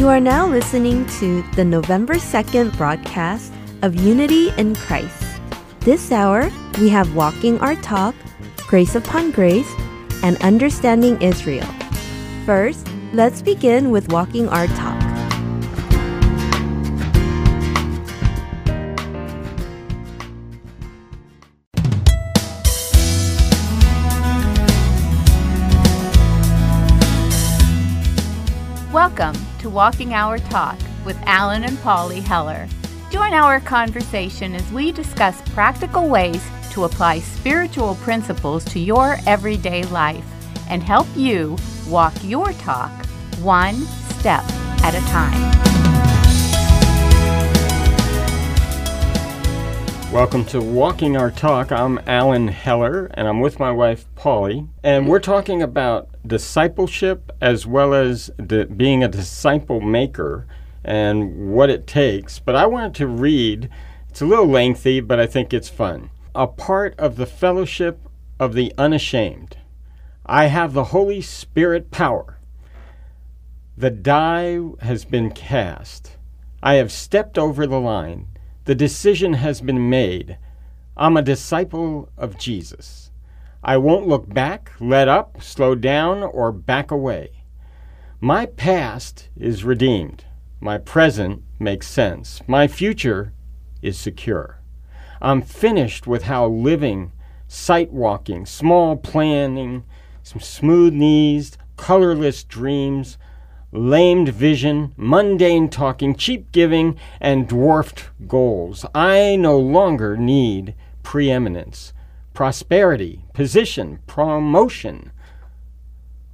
You are now listening to the November 2nd broadcast of Unity in Christ. This hour, we have Walking Our Talk, Grace Upon Grace, and Understanding Israel. First, let's begin with Walking Our Talk. Walking Our Talk with Alan and Polly Heller. Join our conversation as we discuss practical ways to apply spiritual principles to your everyday life and help you walk your talk one step at a time. Welcome to Walking Our Talk. I'm Alan Heller, and I'm with my wife Polly, and we're talking about discipleship as well as being a disciple maker and what it takes. But I wanted to read. It's a little lengthy, but I think it's fun. A part of the fellowship of the unashamed. I have the Holy Spirit power. The die has been cast. I have stepped over the line. The decision has been made. I'm a disciple of Jesus. I won't look back, let up, slow down, or back away. My past is redeemed. My present makes sense. My future is secure. I'm finished with how living, sight walking, small planning, some smooth knees, colorless dreams, lamed vision, mundane talking, cheap giving, and dwarfed goals. I no longer need preeminence, prosperity, position, promotion,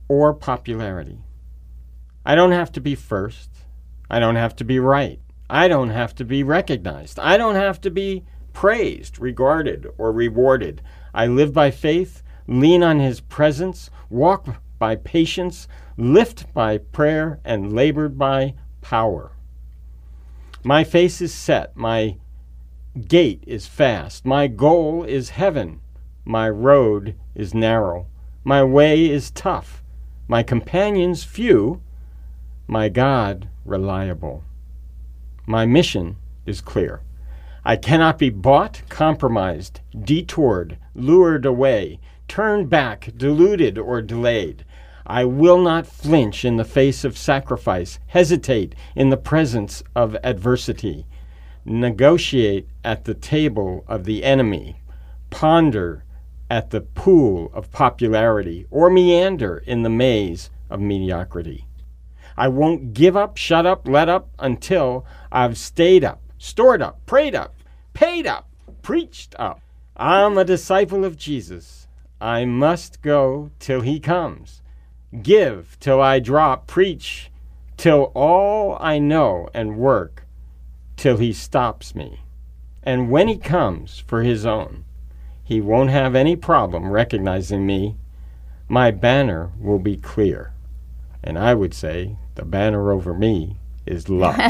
or popularity. I don't have to be first. I don't have to be right. I don't have to be recognized. I don't have to be praised, regarded, or rewarded. I live by faith, lean on His presence, walk by patience, lift by prayer, and labor by power. My face is set, my gait is fast, my goal is heaven, my road is narrow, my way is tough, my companions few, my God reliable. My mission is clear. I cannot be bought, compromised, detoured, lured away, turned back, deluded, or delayed. I will not flinch in the face of sacrifice, hesitate in the presence of adversity, negotiate at the table of the enemy, ponder at the pool of popularity, or meander in the maze of mediocrity. I won't give up, shut up, let up until I've stayed up, stored up, prayed up, paid up, preached up. I'm a disciple of Jesus. I must go till he comes give till I drop, preach till all I know, and work till he stops me. And when he comes for his own, he won't have any problem recognizing me. My banner will be clear. And I would say the banner over me is love.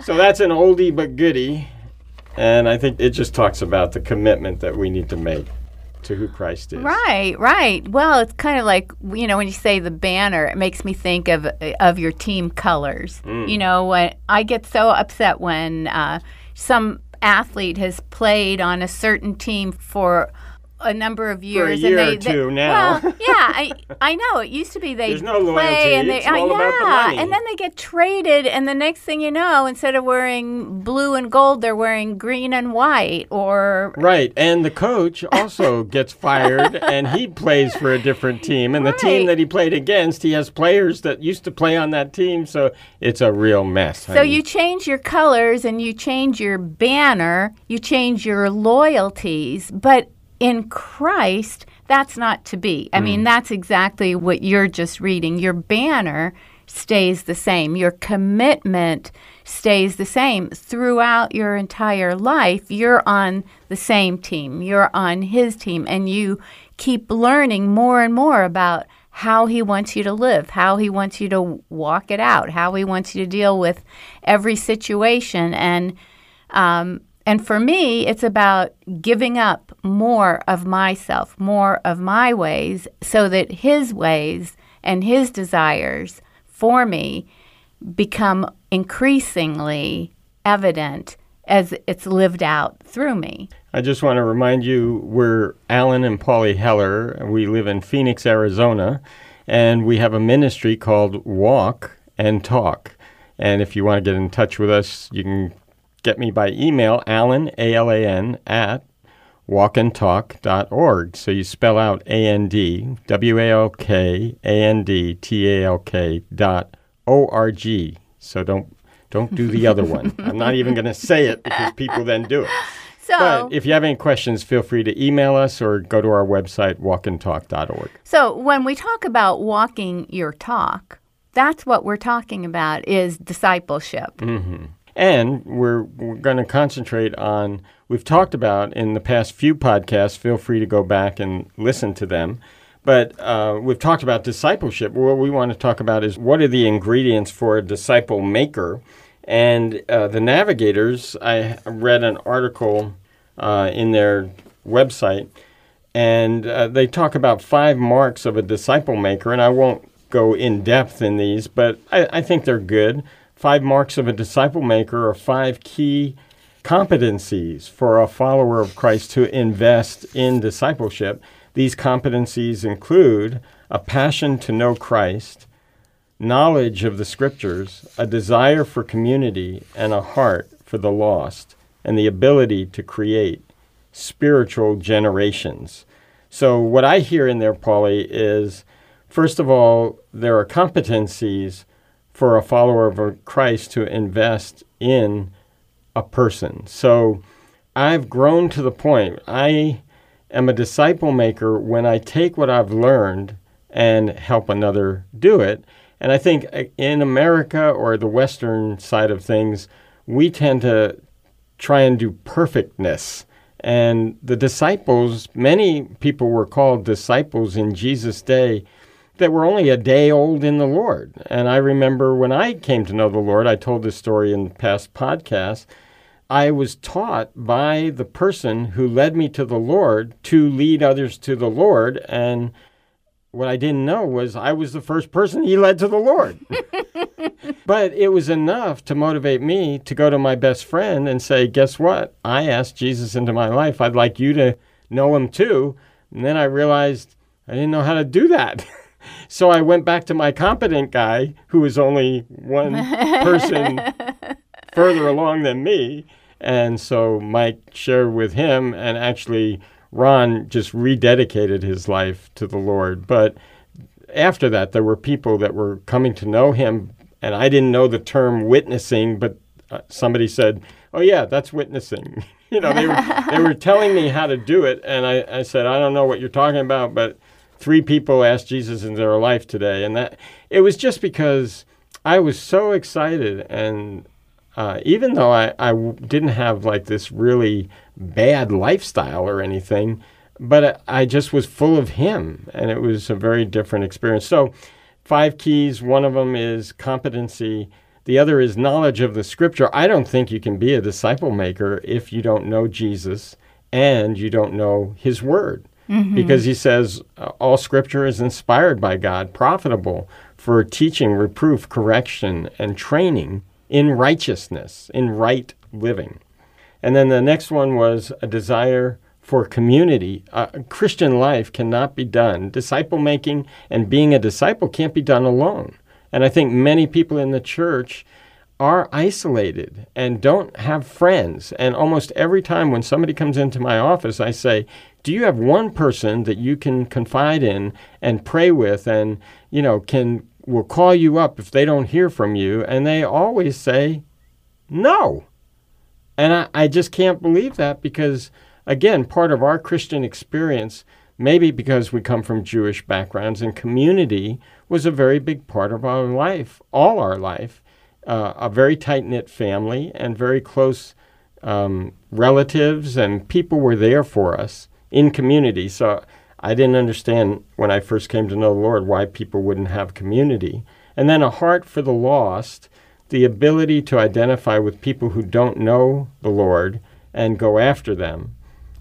so that's an oldie but goodie. And I think it just talks about the commitment that we need to make to who Christ is. Right, right. Well, it's kind of like you know when you say the banner, it makes me think of of your team colors. Mm. You know, when I get so upset when uh, some athlete has played on a certain team for a number of years. For a year and they, or two they, now. Well, yeah, I I know. It used to be they There's no play loyalty. and they it's all uh, about the yeah, money. and then they get traded, and the next thing you know, instead of wearing blue and gold, they're wearing green and white, or right. And the coach also gets fired, and he plays for a different team, and right. the team that he played against, he has players that used to play on that team, so it's a real mess. So you change your colors and you change your banner, you change your loyalties, but in Christ, that's not to be. I mm. mean, that's exactly what you're just reading. Your banner stays the same, your commitment stays the same throughout your entire life. You're on the same team, you're on His team, and you keep learning more and more about how he wants you to live, how he wants you to walk it out, how he wants you to deal with every situation. And um, and for me, it's about giving up more of myself, more of my ways, so that his ways and his desires for me become increasingly evident as it's lived out through me. I just want to remind you we're Alan and Polly Heller. We live in Phoenix, Arizona, and we have a ministry called Walk and Talk. And if you want to get in touch with us, you can get me by email, Alan, A L A N, at walkandtalk.org. So you spell out A N D, W A L K, A N D, T A L K dot O R G. So don't don't do the other one. I'm not even going to say it because people then do it. So, But if you have any questions, feel free to email us or go to our website, walkandtalk.org. so when we talk about walking your talk, that's what we're talking about is discipleship. Mm-hmm. And we're, we're going to concentrate on, we've talked about in the past few podcasts, feel free to go back and listen to them. But uh, we've talked about discipleship. What we want to talk about is what are the ingredients for a disciple maker? And uh, the Navigators, I read an article uh, in their website, and uh, they talk about five marks of a disciple maker. And I won't go in depth in these, but I, I think they're good. Five marks of a disciple maker are five key competencies for a follower of Christ to invest in discipleship. These competencies include a passion to know Christ, knowledge of the scriptures, a desire for community, and a heart for the lost, and the ability to create spiritual generations. So, what I hear in there, Polly, is first of all, there are competencies for a follower of Christ to invest in a person. So, I've grown to the point, I am a disciple maker when I take what I've learned and help another do it. And I think uh, in America or the Western side of things, we tend to try and do perfectness. And the disciples, many people were called disciples in Jesus' day that were only a day old in the Lord. And I remember when I came to know the Lord, I told this story in past podcasts. I was taught by the person who led me to the Lord to lead others to the Lord. And what I didn't know was I was the first person he led to the Lord. but it was enough to motivate me to go to my best friend and say, Guess what? I asked Jesus into my life. I'd like you to know him too. And then I realized I didn't know how to do that. so I went back to my competent guy, who was only one person further along than me. And so Mike shared with him, and actually, Ron just rededicated his life to the Lord. But after that, there were people that were coming to know him, and I didn't know the term witnessing, but uh, somebody said, "Oh yeah, that's witnessing." you know, they were they were telling me how to do it, and I, I said, "I don't know what you're talking about," but three people asked Jesus into their life today, and that it was just because I was so excited and uh, even though I didn't have like this really bad lifestyle or anything, but I, I just was full of Him, and it was a very different experience. So, five keys. One of them is competency. The other is knowledge of the Scripture. I don't think you can be a disciple maker if you don't know Jesus and you don't know His Word. Because he says uh, all scripture is inspired by God, profitable for teaching, reproof, correction, and training in righteousness, in right living. And then the next one was a desire for community. Uh, Christian life cannot be done. Disciple making and being a disciple can't be done alone. And I think many people in the church are isolated and don't have friends. And almost every time when somebody comes into my office, I say, Do you have one person that you can confide in and pray with and, you know, can will call you up if they don't hear from you? And they always say, No. And I, I just can't believe that because, again, part of our Christian experience, maybe because we come from Jewish backgrounds and community was a very big part of our life, all our life, uh, a very tight knit family and very close um, relatives and people were there for us in community. So I didn't understand when I first came to know the Lord why people wouldn't have community. And then a heart for the lost, the ability to identify with people who don't know the Lord and go after them,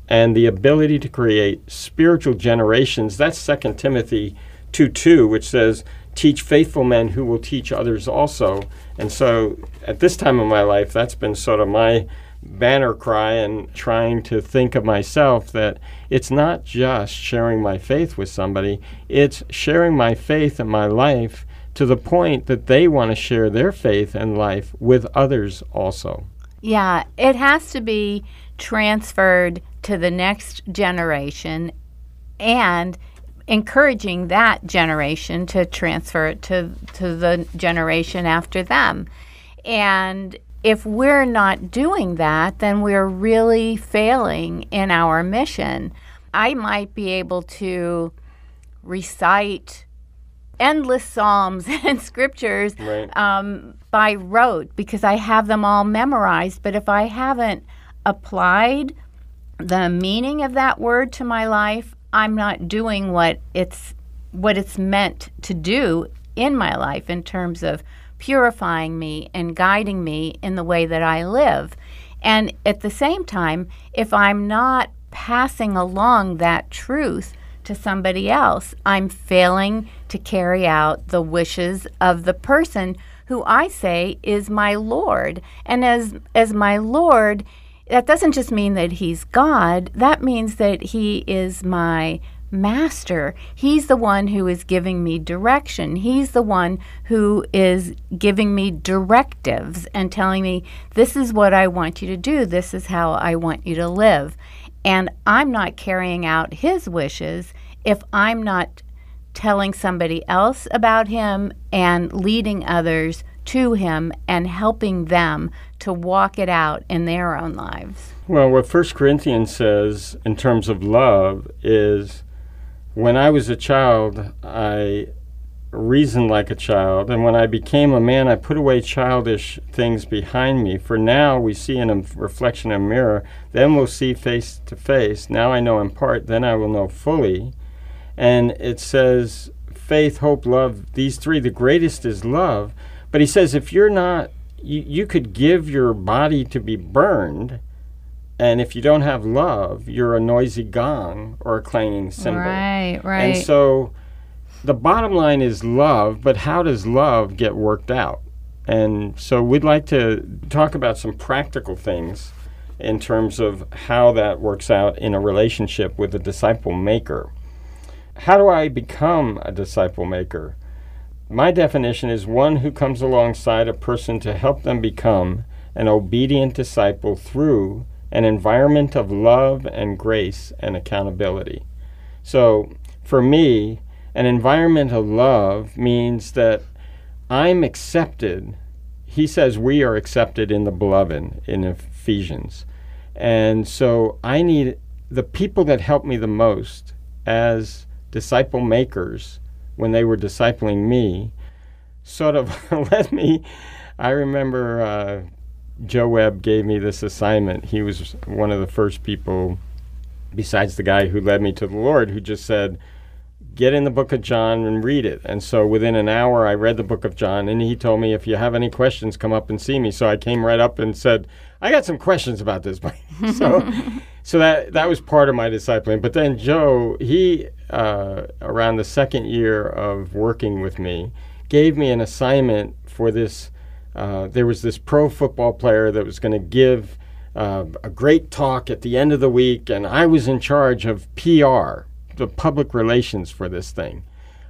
and the ability to create spiritual generations. That's 2 Timothy 2 2, which says, teach faithful men who will teach others also. And so at this time of my life, that's been sort of my banner cry and trying to think of myself that it's not just sharing my faith with somebody, it's sharing my faith and my life to the point that they want to share their faith and life with others also. Yeah, it has to be transferred to the next generation and encouraging that generation to transfer it to, to the generation after them. And if we're not doing that, then we're really failing in our mission. I might be able to recite endless psalms and scriptures Right. um, by rote because I have them all memorized. But if I haven't applied the meaning of that word to my life, I'm not doing what it's what it's meant to do in my life in terms of purifying me and guiding me in the way that I live. And at the same time, if I'm not passing along that truth to somebody else, I'm failing to carry out the wishes of the person who I say is my Lord. And as as my Lord, that doesn't just mean that he's God, that means that he is my master. He's the one who is giving me direction. He's the one who is giving me directives and telling me, this is what I want you to do, this is how I want you to live. And I'm not carrying out his wishes if I'm not telling somebody else about him and leading others to him and helping them to walk it out in their own lives. Well, what First Corinthians says in terms of love is when I was a child, I reasoned like a child, and when I became a man, I put away childish things behind me. For now we see in a reflection in a mirror, then we'll see face to face. Now I know in part, then I will know fully. And it says, faith, hope, love, these three, the greatest is love. But he says, if you're not, you, you could give your body to be burned. And if you don't have love, you're a noisy gong or a clanging cymbal. Right, right. And so the bottom line is love, but how does love get worked out? And so we'd like to talk about some practical things in terms of how that works out in a relationship with a disciple maker. How do I become a disciple maker? My definition is one who comes alongside a person to help them become an obedient disciple through an environment of love and grace and accountability. So, for me, an environment of love means that I'm accepted. He says we are accepted in the beloved in Ephesians. And so I need the people that helped me the most as disciple makers when they were discipling me sort of let me. I remember uh, Joe Webb gave me this assignment. He was one of the first people, besides the guy who led me to the Lord, who just said, Get in the book of John and read it. And so within an hour, I read the book of John, and he told me, If you have any questions, come up and see me. So I came right up and said, I got some questions about this. so, so that that was part of my discipling. But then Joe, he uh, around the second year of working with me, gave me an assignment for this. Uh, there was this pro football player that was going to give uh, a great talk at the end of the week, and I was in charge of PR, the public relations for this thing.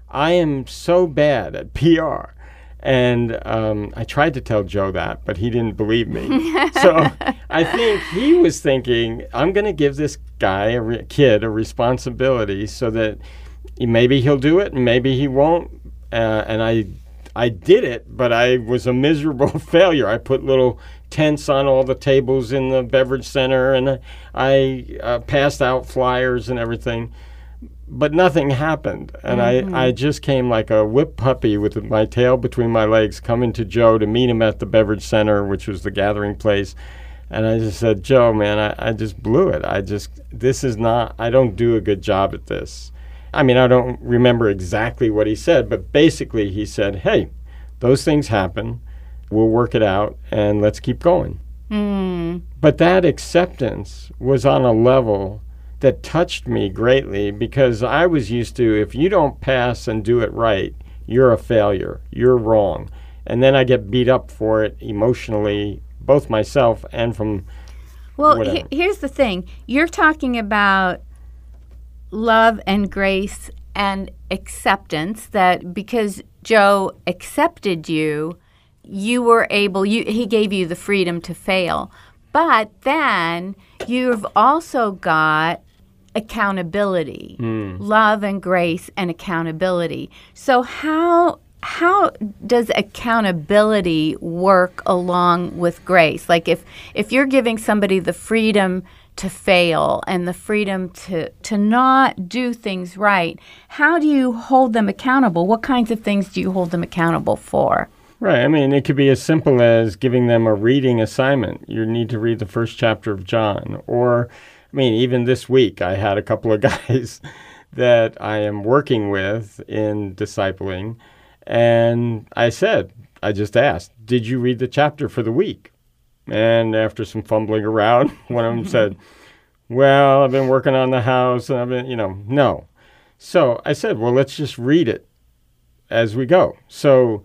I am so bad at PR. And um, I tried to tell Joe that, but he didn't believe me. so I think he was thinking, I'm going to give this guy, a re- kid, a responsibility so that maybe he'll do it and maybe he won't. Uh, and I, I did it, but I was a miserable failure. I put little tents on all the tables in the beverage center, and I uh, passed out flyers and everything but nothing happened. And I, I just came like a whip puppy with my tail between my legs coming to Joe to meet him at the beverage center, which was the gathering place. And I just said, Joe, man, I, I just blew it. I just, this is not, I don't do a good job at this. I mean, I don't remember exactly what he said, but basically he said, hey, those things happen. We'll work it out and let's keep going. Mm. But that acceptance was on a level that touched me greatly because I was used to if you don't pass and do it right, you're a failure, you're wrong. And then I get beat up for it emotionally, both myself and from Well, he- here's the thing you're talking about love and grace and acceptance that because Joe accepted you, you were able, you, he gave you the freedom to fail. But then you've also got accountability, hmm. love and grace and accountability. So how how does accountability work along with grace? Like if if you're giving somebody the freedom to fail and the freedom to to not do things right, how do you hold them accountable? What kinds of things do you hold them accountable for? Right. I mean, it could be as simple as giving them a reading assignment. You need to read the first chapter of John. Or, I mean, even this week, I had a couple of guys that I am working with in discipling. And I said, I just asked, Did you read the chapter for the week? And after some fumbling around, one of them said, Well, I've been working on the house and I've been, you know, no. So I said, Well, let's just read it as we go. So,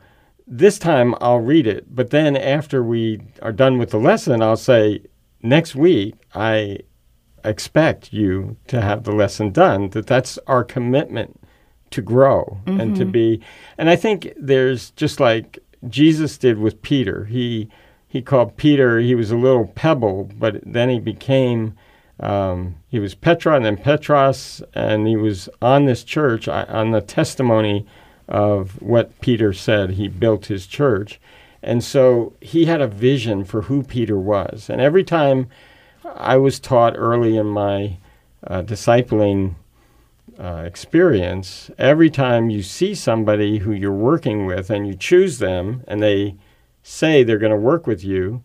this time I'll read it, but then after we are done with the lesson, I'll say, next week I expect you to have the lesson done. That that's our commitment to grow and to mm-hmm. be. And I think there's just like Jesus did with Peter. He he called Peter. He was a little pebble, but then he became. Um, he was Petra and then Petros, and he was on this church on the testimony of what Peter said. He built his church. And so he had a vision for who Peter was. And every time I was taught early in my uh, discipling uh, experience, every time you see somebody who you're working with and you choose them and they say they're going to work with you,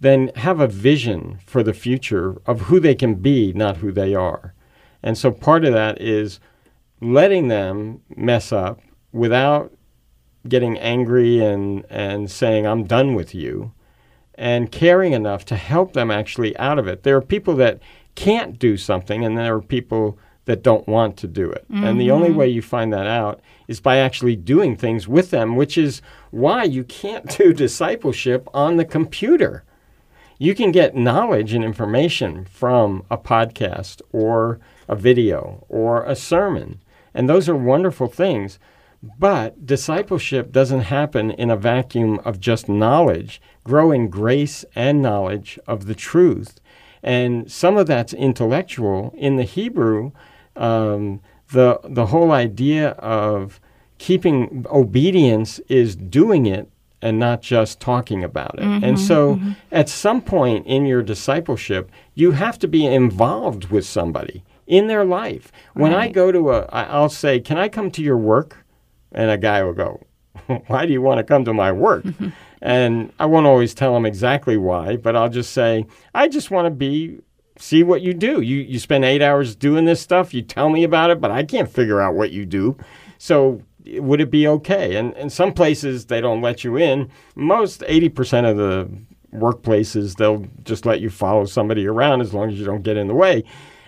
then have a vision for the future of who they can be, not who they are. And so part of that is letting them mess up without getting angry and, and saying, I'm done with you, and caring enough to help them actually out of it. There are people that can't do something, and there are people that don't want to do it. And the only mm-hmm. way you find that out is by actually doing things with them, which is why you can't do discipleship on the computer. You can get knowledge and information from a podcast or a video or a sermon, and those are wonderful things. But discipleship doesn't happen in a vacuum of just knowledge, growing grace and knowledge of the truth. And some of that's intellectual. In the Hebrew, um, the, the whole idea of keeping obedience is doing it and not just talking about it. and so at some point in your discipleship, you have to be involved with somebody in their life. When I go to a, I'll say, Can I come to your work? And a guy will go, Why do you want to come to my work? and I won't always tell him exactly why, but I'll just say, I just want to be see what you do. You you spend 8 hours doing this stuff, you tell me about it, but I can't figure out what you do. So would it be okay? And in some places they don't let you in. Most 80% of the workplaces they'll just let you follow somebody around as long as you don't get in the way.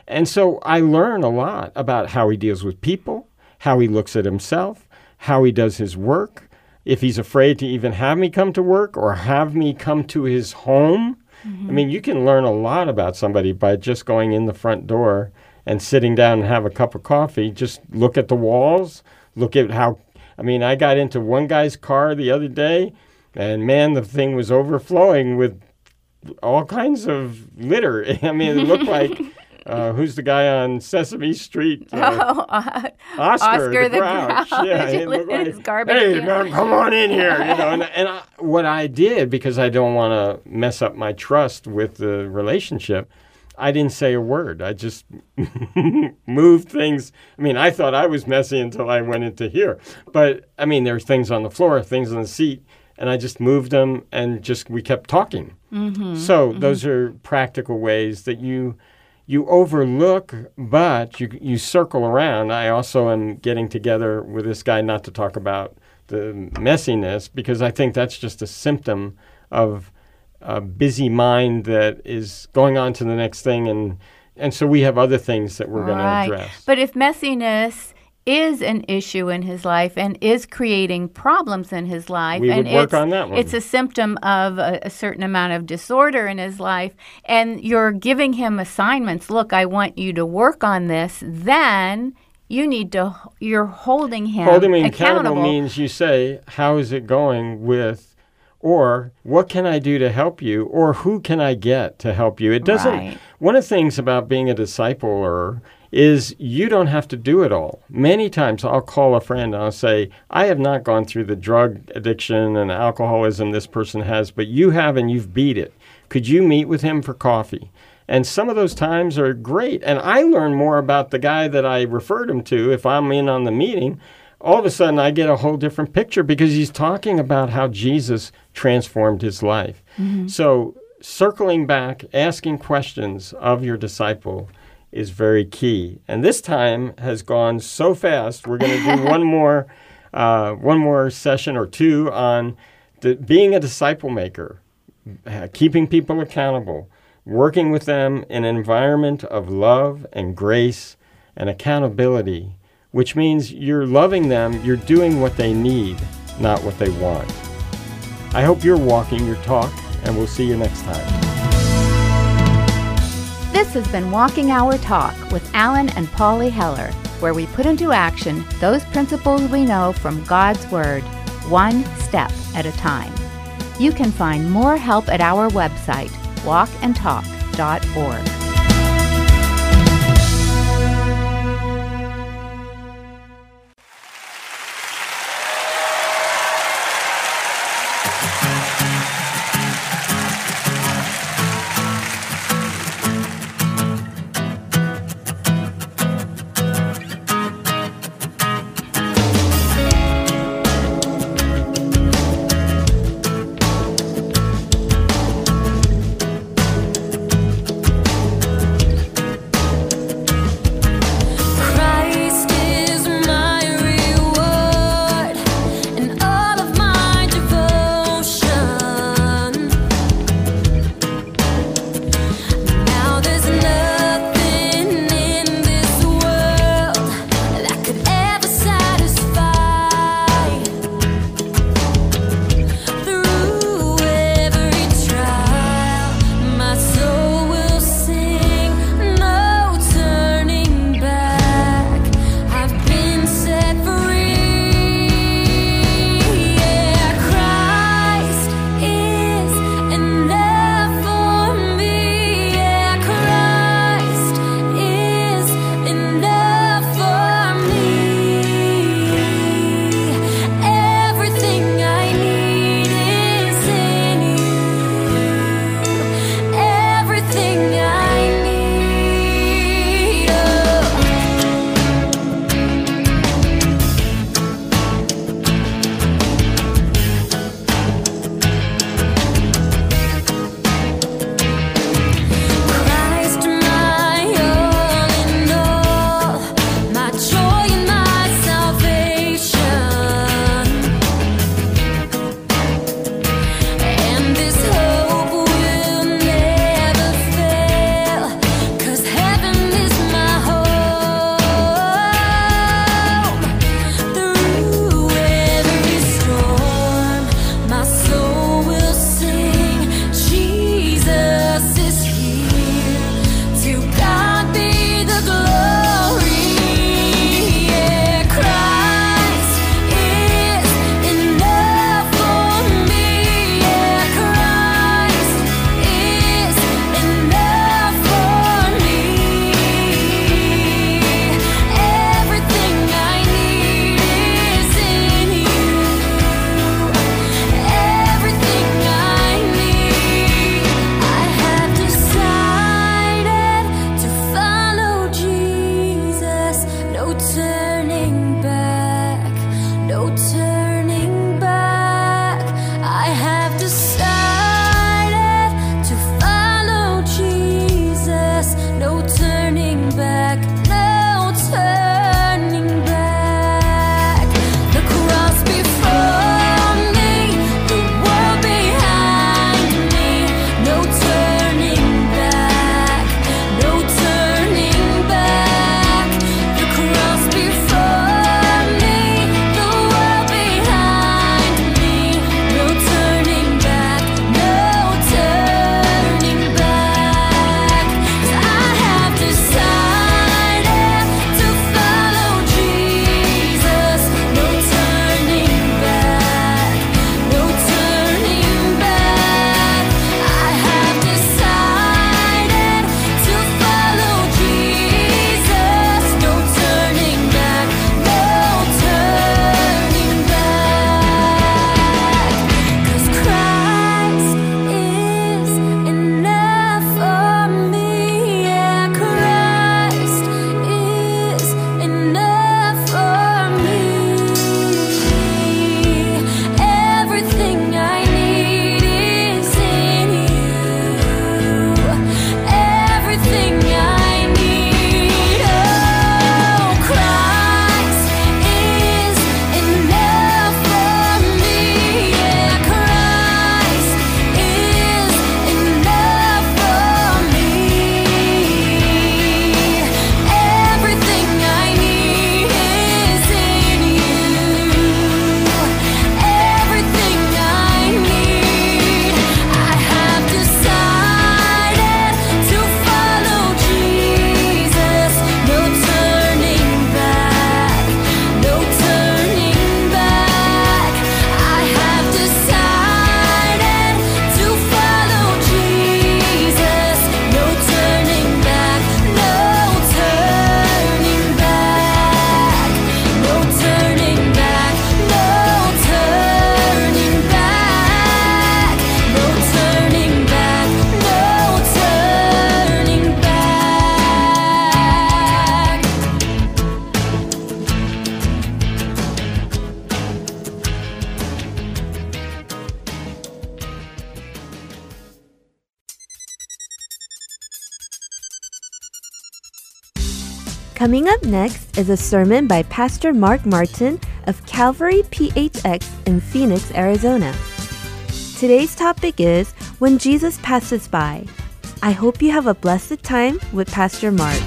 And so I learn a lot about how he deals with people, how he looks at himself, how he does his work, if he's afraid to even have me come to work or have me come to his home. I mean, you can learn a lot about somebody by just going in the front door and sitting down and have a cup of coffee. Just look at the walls, look at how. I mean, I got into one guy's car the other day, and man, the thing was overflowing with all kinds of litter. I mean, it looked like. Uh, who's the guy on Sesame Street? Uh, Oh, uh, Oscar, Oscar the, the Grouch. Grouch. Yeah, like, garbage hey, man, come on in here. You know, and, and I, what I did because I don't want to mess up my trust with the relationship, I didn't say a word. I just moved things. I mean, I thought I was messy until I went into here, but I mean, there's things on the floor, things on the seat, and I just moved them, and just we kept talking. So those are practical ways that you you overlook, but you you circle around. I also am getting together with this guy not to talk about the messiness because I think that's just a symptom of a busy mind that is going on to the next thing, and and so we have other things that we're going to address. But if messiness is an issue in his life and is creating problems in his life. We and would work it's, on that one. It's a symptom of a, a certain amount of disorder in his life. And you're giving him assignments. Look, I want you to work on this. Then you need to, you're holding him Holding me accountable. accountable means you say, How is it going with, or what can I do to help you, or who can I get to help you? It doesn't, Right. one of the things about being a discipler is you don't have to do it all. Many times I'll call a friend and I'll say, I have not gone through the drug addiction and alcoholism this person has, but you have and you've beat it. Could you meet with him for coffee? And some of those times are great. And I learn more about the guy that I referred him to if I'm in on the meeting. All of a sudden, I get a whole different picture because he's talking about how Jesus transformed his life. Mm-hmm. So, circling back, asking questions of your disciple is very key. And this time has gone so fast. We're going to do one more, uh, one more session or two on the, being a disciple maker, uh, keeping people accountable, working with them in an environment of love and grace and accountability, which means you're loving them, you're doing what they need, not what they want. I hope you're walking your talk, and we'll see you next time. This has been Walking Our Talk with Alan and Polly Heller, where we put into action those principles we know from God's Word, one step at a time. You can find more help at our website, walkandtalk.org. next is a sermon by Pastor Mark Martin of Calvary PHX in Phoenix, Arizona. Today's topic is When Jesus Passes By. I hope you have a blessed time with Pastor Mark.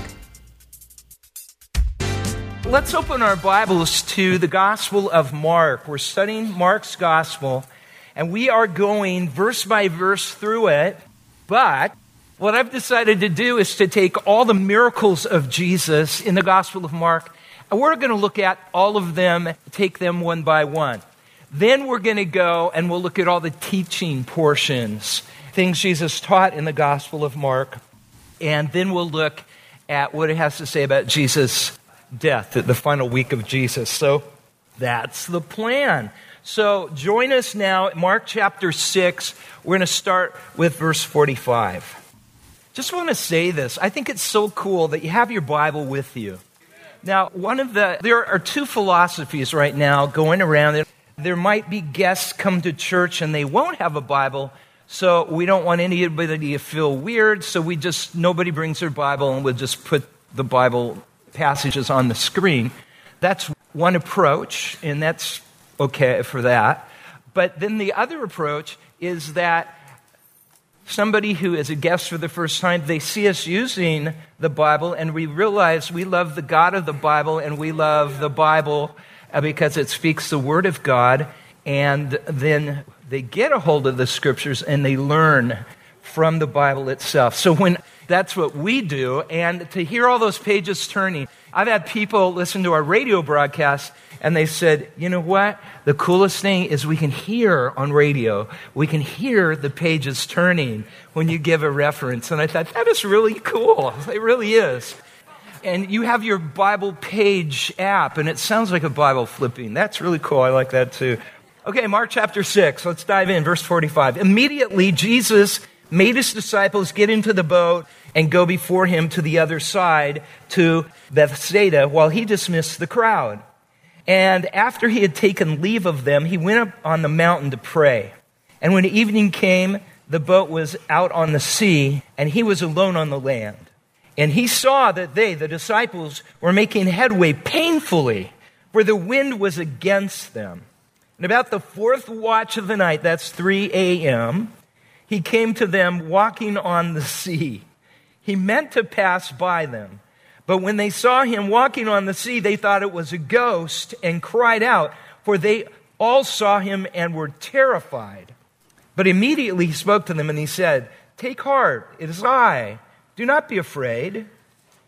Let's open our Bibles to the Gospel of Mark. We're studying Mark's Gospel, and we are going verse by verse through it. But what I've decided to do is to take all the miracles of Jesus in the Gospel of Mark, and we're going to look at all of them, take them one by one. Then we're going to go and we'll look at all the teaching portions, things Jesus taught in the Gospel of Mark, and then we'll look at what it has to say about Jesus' death, the final week of Jesus. So that's the plan. So join us now, Mark chapter 6. We're going to start with verse 45. Just want to say this. I think it's so cool that you have your Bible with you. Now, one of the, there are two philosophies right now going around. There might be guests come to church and they won't have a Bible, so we don't want anybody to feel weird, so we just, nobody brings their Bible and we'll just put the Bible passages on the screen. That's one approach, and that's okay for that. But then the other approach is that somebody who is a guest for the first time, they see us using the Bible, and we realize we love the God of the Bible, and we love the Bible uh, because it speaks the Word of God, and then they get a hold of the Scriptures and they learn from the Bible itself. So when that's what we do, and to hear all those pages turning, I've had people listen to our radio broadcast and they said, you know what? The coolest thing is we can hear on radio, we can hear the pages turning when you give a reference. And I thought, that is really cool. It really is. And you have your Bible page app, and it sounds like a Bible flipping. That's really cool. I like that too. Okay, Mark chapter 6. Let's dive in. Verse 45. Immediately, Jesus made his disciples get into the boat and go before him to the other side to Bethsaida while he dismissed the crowd. And after he had taken leave of them, he went up on the mountain to pray. And when evening came, the boat was out on the sea, and he was alone on the land. And he saw that they, the disciples, were making headway painfully, for the wind was against them. And about the fourth watch of the night, that's 3 a.m., he came to them walking on the sea. He meant to pass by them. But when they saw him walking on the sea, they thought it was a ghost and cried out, for they all saw him and were terrified. But immediately he spoke to them and he said, Take heart, it is I. Do not be afraid.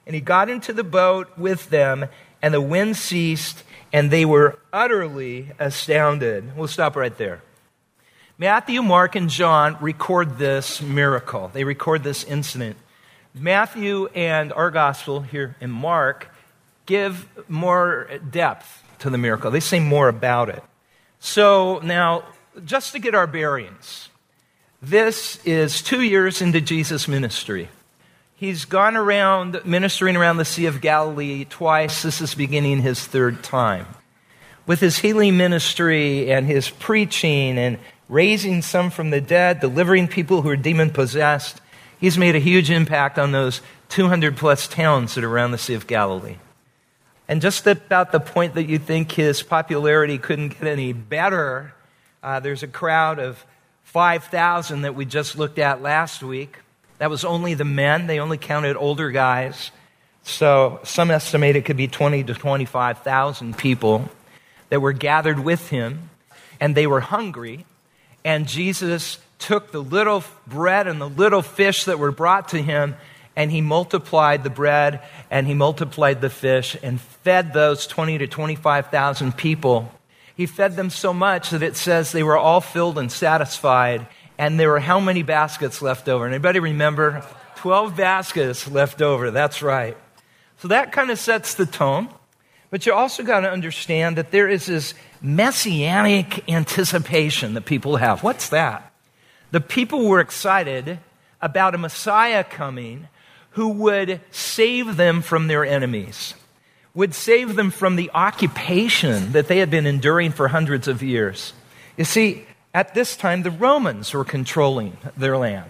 And he got into the boat with them, and the wind ceased, and they were utterly astounded. We'll stop right there. Matthew, Mark, and John record this miracle. They record this incident. Matthew and our gospel here in Mark give more depth to the miracle. They say more about it. So now, just to get our bearings, this is two years into Jesus' ministry. He's gone around ministering around the Sea of Galilee twice. This is beginning his third time. With his healing ministry and his preaching and raising some from the dead, delivering people who are demon possessed, He's made a huge impact on those 200 plus towns that are around the Sea of Galilee. And just about the point that you think his popularity couldn't get any better, uh, there's a crowd of 5,000 that we just looked at last week. That was only the men, they only counted older guys. So some estimate it could be 20 to 25,000 people that were gathered with him, and they were hungry. And Jesus took the little bread and the little fish that were brought to him, and he multiplied the bread and he multiplied the fish and fed those 20 to 25,000 people. He fed them so much that it says they were all filled and satisfied, and there were how many baskets left over? Anybody remember? 12 baskets left over. That's right. So that kind of sets the tone. But you also got to understand that there is this messianic anticipation that people have. What's that? The people were excited about a Messiah coming who would save them from their enemies, would save them from the occupation that they had been enduring for hundreds of years. You see, at this time, the Romans were controlling their land.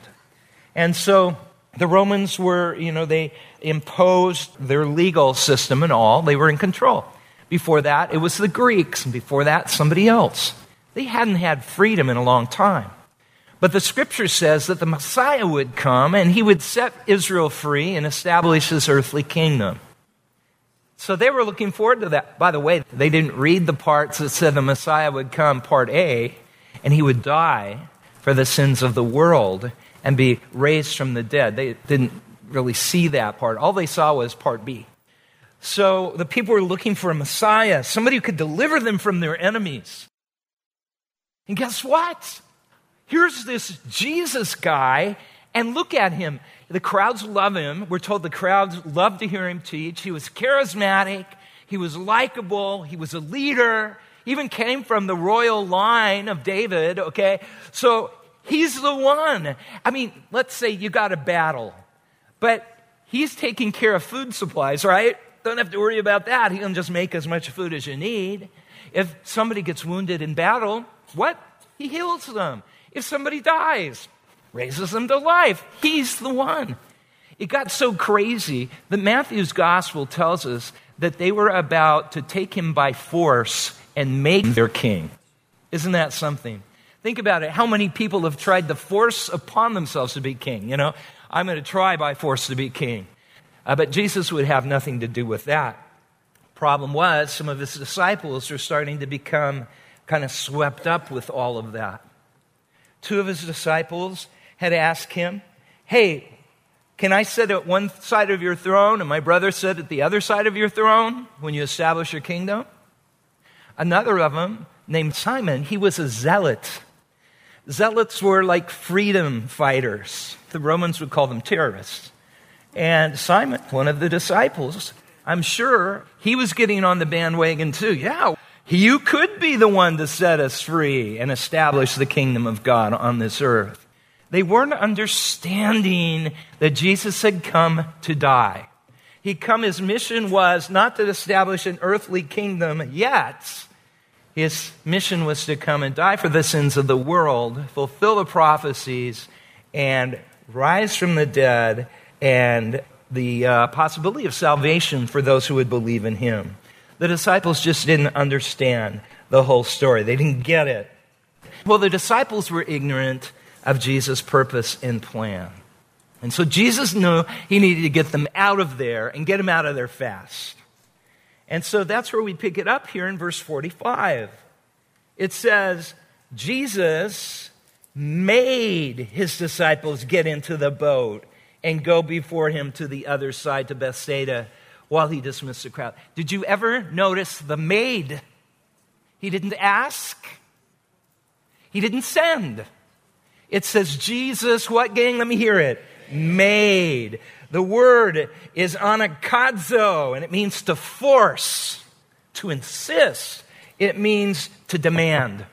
And so the Romans were, you know, they, imposed their legal system and all. They were in control. Before that, it was the Greeks, and before that, somebody else. They hadn't had freedom in a long time. But the scripture says that the Messiah would come and he would set Israel free and establish his earthly kingdom. So they were looking forward to that. By the way, they didn't read the parts that said the Messiah would come, part A, and he would die for the sins of the world and be raised from the dead. They didn't really see that part. All they saw was part B. So the people were looking for a Messiah, somebody who could deliver them from their enemies. And guess what? Here's this Jesus guy, and look at him. The crowds love him. We're told the crowds love to hear him teach. He was charismatic, he was likable, he was a leader, even came from the royal line of David, okay? So he's the one. I mean, let's say you got a battle, but he's taking care of food supplies, right? Don't have to worry about that. He can just make as much food as you need. If somebody gets wounded in battle, what? He heals them. If somebody dies, raises them to life. He's the one. It got so crazy that Matthew's gospel tells us that they were about to take him by force and make their king. Isn't that something? Think about it. How many people have tried to force upon themselves to be king? You know, I'm going to try by force to be king. Uh, but Jesus would have nothing to do with that. Problem was, some of his disciples were starting to become kind of swept up with all of that. Two of his disciples had asked him, Hey, can I sit at one side of your throne and my brother sit at the other side of your throne when you establish your kingdom? Another of them, named Simon, he was a zealot. Zealots were like freedom fighters. The Romans would call them terrorists. And Simon, one of the disciples, I'm sure he was getting on the bandwagon too. Yeah, you could be the one to set us free and establish the kingdom of God on this earth. They weren't understanding that Jesus had come to die. He come, his mission was not to establish an earthly kingdom yet. His mission was to come and die for the sins of the world, fulfill the prophecies, and rise from the dead, and the uh, possibility of salvation for those who would believe in him. The disciples just didn't understand the whole story, they didn't get it. Well, the disciples were ignorant of Jesus' purpose and plan. And so Jesus knew he needed to get them out of there and get them out of there fast. And so that's where we pick it up here in verse 45. It says, Jesus made his disciples get into the boat and go before him to the other side to Bethsaida while he dismissed the crowd. Did you ever notice the maid? He didn't ask, he didn't send. It says, Jesus, what gang? Let me hear it. Made. The word is anakadzo, and it means to force, to insist. It means to demand.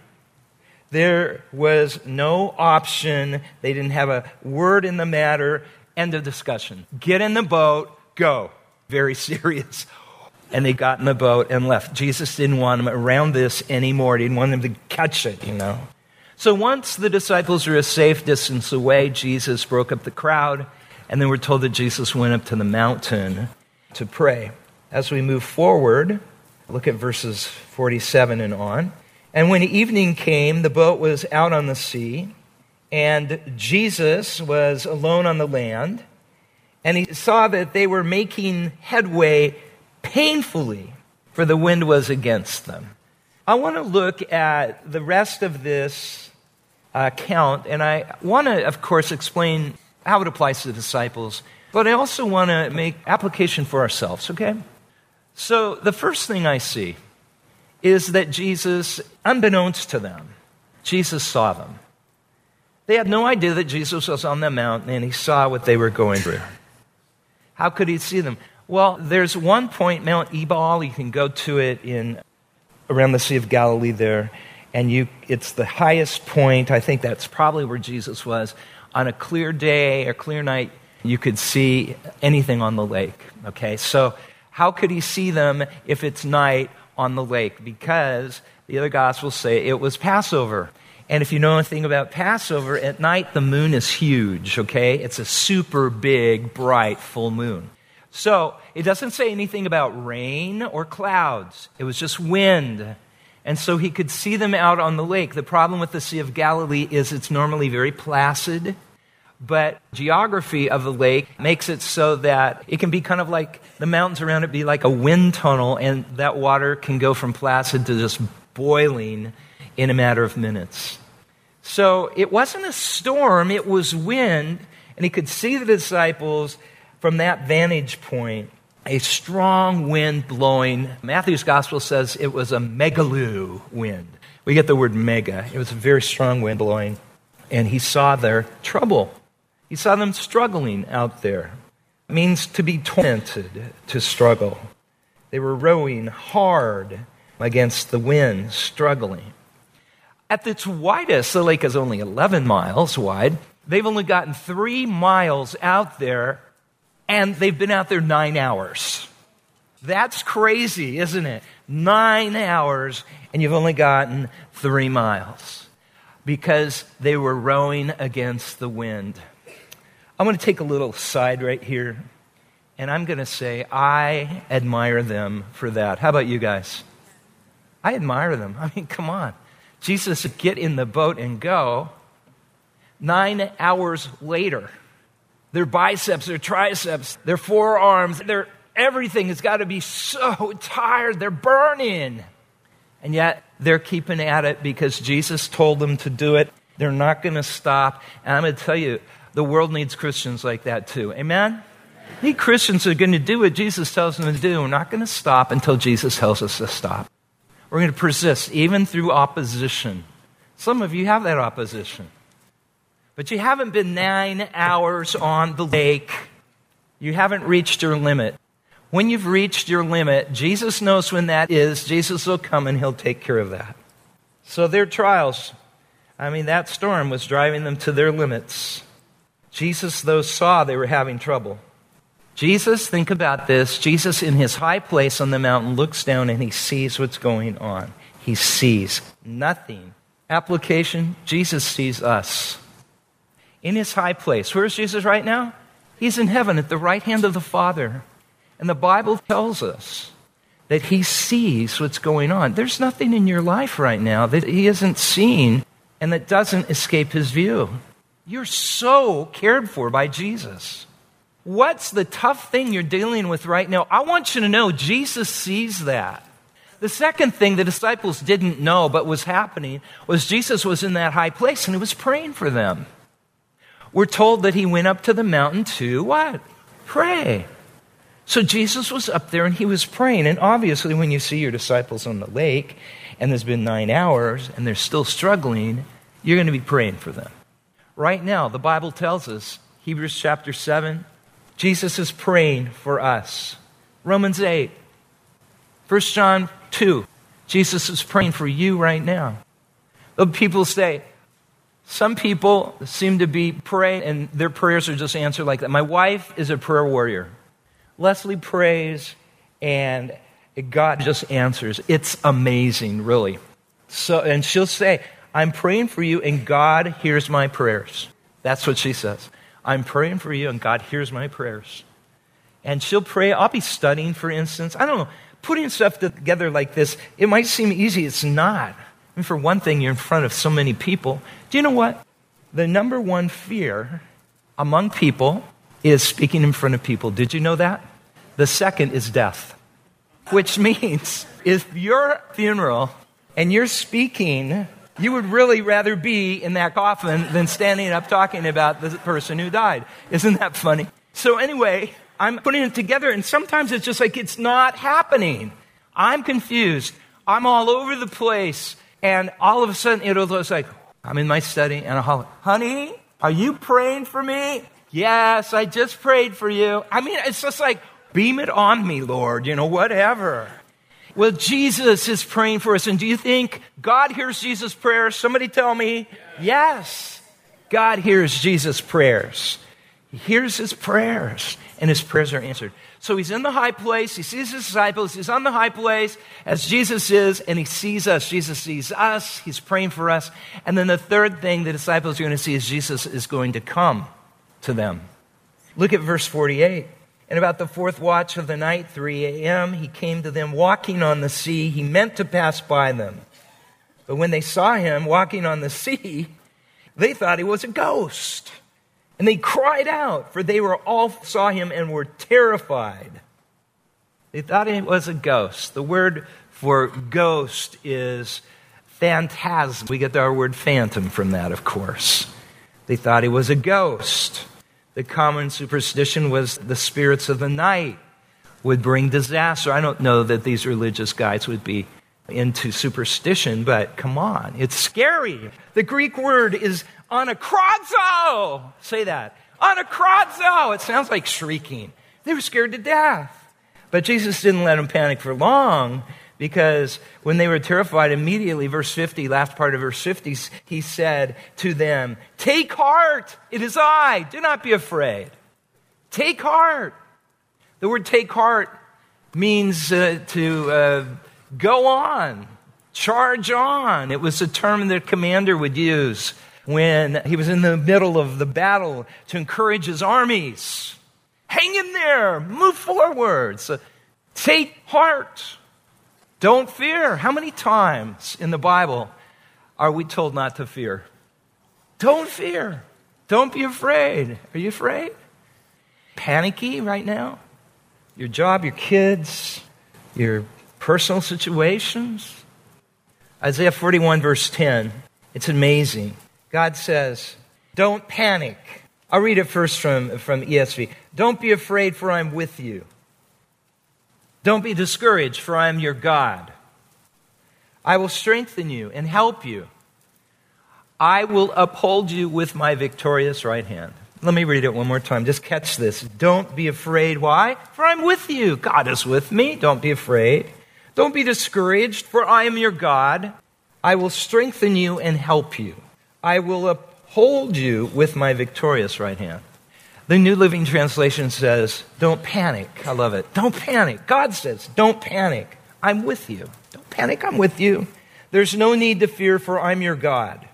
There was no option. They didn't have a word in the matter. End of discussion. Get in the boat, go. Very serious. And they got in the boat and left. Jesus didn't want them around this anymore. He didn't want them to catch it, you know. So once the disciples were a safe distance away, Jesus broke up the crowd, and then we're told that Jesus went up to the mountain to pray. As we move forward, look at verses 47 and on. And when evening came, the boat was out on the sea, and Jesus was alone on the land, and he saw that they were making headway painfully, for the wind was against them. I want to look at the rest of this uh, account, and I want to, of course, explain how it applies to the disciples, but I also want to make application for ourselves, okay? So the first thing I see is that Jesus, unbeknownst to them, Jesus saw them. They had no idea that Jesus was on the mountain and he saw what they were going through. How could he see them? Well, there's one point, Mount Arbel, you can go to it in around the Sea of Galilee there, and you it's the highest point. I think that's probably where Jesus was. On a clear day, a clear night, you could see anything on the lake. Okay, so how could he see them if it's night on the lake? Because the other gospels say it was Passover. And if you know anything about Passover, at night the moon is huge, okay? It's a super big, bright, full moon. So it doesn't say anything about rain or clouds, it was just wind. And so he could see them out on the lake. The problem with the Sea of Galilee is it's normally very placid, but geography of the lake makes it so that it can be kind of like the mountains around it be like a wind tunnel, and that water can go from placid to just boiling in a matter of minutes. So it wasn't a storm, it was wind, and he could see the disciples from that vantage point. A strong wind blowing. Matthew's gospel says it was a megaloo wind. We get the word mega. It was a very strong wind blowing. And he saw their trouble. He saw them struggling out there. It means to be tormented, to struggle. They were rowing hard against the wind, struggling. At its widest, the lake is only 11 miles wide. They've only gotten three miles out there, and they've been out there nine hours. That's crazy, isn't it? Nine hours, and you've only gotten three miles because they were rowing against the wind. I'm going to take a little side right here, and I'm going to say, I admire them for that. How about you guys? I admire them. I mean, come on. Jesus said, get in the boat and go. Nine hours later, their biceps, their triceps, their forearms, their everything has got to be so tired. They're burning. And yet they're keeping at it because Jesus told them to do it. They're not going to stop. And I'm going to tell you, the world needs Christians like that too. Amen? Need Christians who are going to do what Jesus tells them to do. We're not going to stop until Jesus tells us to stop. We're going to persist even through opposition. Some of you have that opposition. But you haven't been nine hours on the lake. You haven't reached your limit. When you've reached your limit, Jesus knows when that is. Jesus will come and he'll take care of that. So their trials, I mean, that storm was driving them to their limits. Jesus, though, saw they were having trouble. Jesus, think about this. Jesus, in his high place on the mountain, looks down and he sees what's going on. He sees nothing. Application Jesus sees us. In his high place. Where's Jesus right now? He's in heaven at the right hand of the Father. And the Bible tells us that he sees what's going on. There's nothing in your life right now that he isn't seeing and that doesn't escape his view. You're so cared for by Jesus. What's the tough thing you're dealing with right now? I want you to know Jesus sees that. The second thing the disciples didn't know but was happening was Jesus was in that high place and he was praying for them. We're told that he went up to the mountain to what? Pray. So Jesus was up there and he was praying. And obviously, when you see your disciples on the lake and there's been nine hours and they're still struggling, you're going to be praying for them. Right now, the Bible tells us, Hebrews chapter 7, Jesus is praying for us. Romans 8, 1 John 2, Jesus is praying for you right now. People say, some people seem to be praying and their prayers are just answered like that. My wife is a prayer warrior. Leslie prays and God just answers. It's amazing, really. So, and she'll say, I'm praying for you and God hears my prayers. That's what she says. I'm praying for you, and God hears my prayers. And she'll pray. I'll be studying, for instance. I don't know, putting stuff together like this, it might seem easy. It's not. Mean, for one thing, you're in front of so many people. Do you know what? The number one fear among people is speaking in front of people. Did you know that? The second is death, which means if your funeral and you're speaking you would really rather be in that coffin than standing up talking about the person who died. Isn't that funny? So, anyway, I'm putting it together, and sometimes it's just like it's not happening. I'm confused. I'm all over the place. And all of a sudden, it'll just like, I'm in my study, and I'll holler, Honey, are you praying for me? Yes, I just prayed for you. I mean, it's just like, beam it on me, Lord, you know, whatever. Well, Jesus is praying for us. And do you think God hears Jesus' prayers? Somebody tell me. Yes. God hears Jesus' prayers. He hears his prayers, and his prayers are answered. So he's in the high place. He sees his disciples. He's on the high place as Jesus is, and he sees us. Jesus sees us. He's praying for us. And then the third thing the disciples are going to see is Jesus is going to come to them. Look at verse 48. And about the fourth watch of the night, 3 a.m., he came to them walking on the sea. He meant to pass by them. But when they saw him walking on the sea, they thought he was a ghost. And they cried out, for they were all saw him and were terrified. They thought it was a ghost. The word for ghost is phantasm. We get our word phantom from that, of course. They thought he was a ghost. The common superstition was the spirits of the night would bring disaster. I don't know that these religious guys would be into superstition, but come on, it's scary. The Greek word is anakrozo. Say that. Anakrozo. It sounds like shrieking. They were scared to death. But Jesus didn't let them panic for long because when they were terrified, immediately, verse 50, last part of verse 50, he said to them, Take heart, it is I, do not be afraid. Take heart. The word take heart means uh, to uh, go on, charge on. It was a term that commander would use when he was in the middle of the battle to encourage his armies. Hang in there, move forward. So, take heart. Don't fear. How many times in the Bible are we told not to fear? Don't fear. Don't be afraid. Are you afraid? Panicky right now? Your job, your kids, your personal situations? Isaiah 41, verse 10. It's amazing. God says, Don't panic. I'll read it first from, from ESV. Don't be afraid, for I'm with you. Don't be discouraged, for I am your God. I will strengthen you and help you. I will uphold you with my victorious right hand. Let me read it one more time. Just catch this. Don't be afraid. Why? For I'm with you. God is with me. Don't be afraid. Don't be discouraged, for I am your God. I will strengthen you and help you. I will uphold you with my victorious right hand. The New Living Translation says, Don't panic. I love it. Don't panic. God says, Don't panic. I'm with you. Don't panic. I'm with you. There's no need to fear, for I'm your God.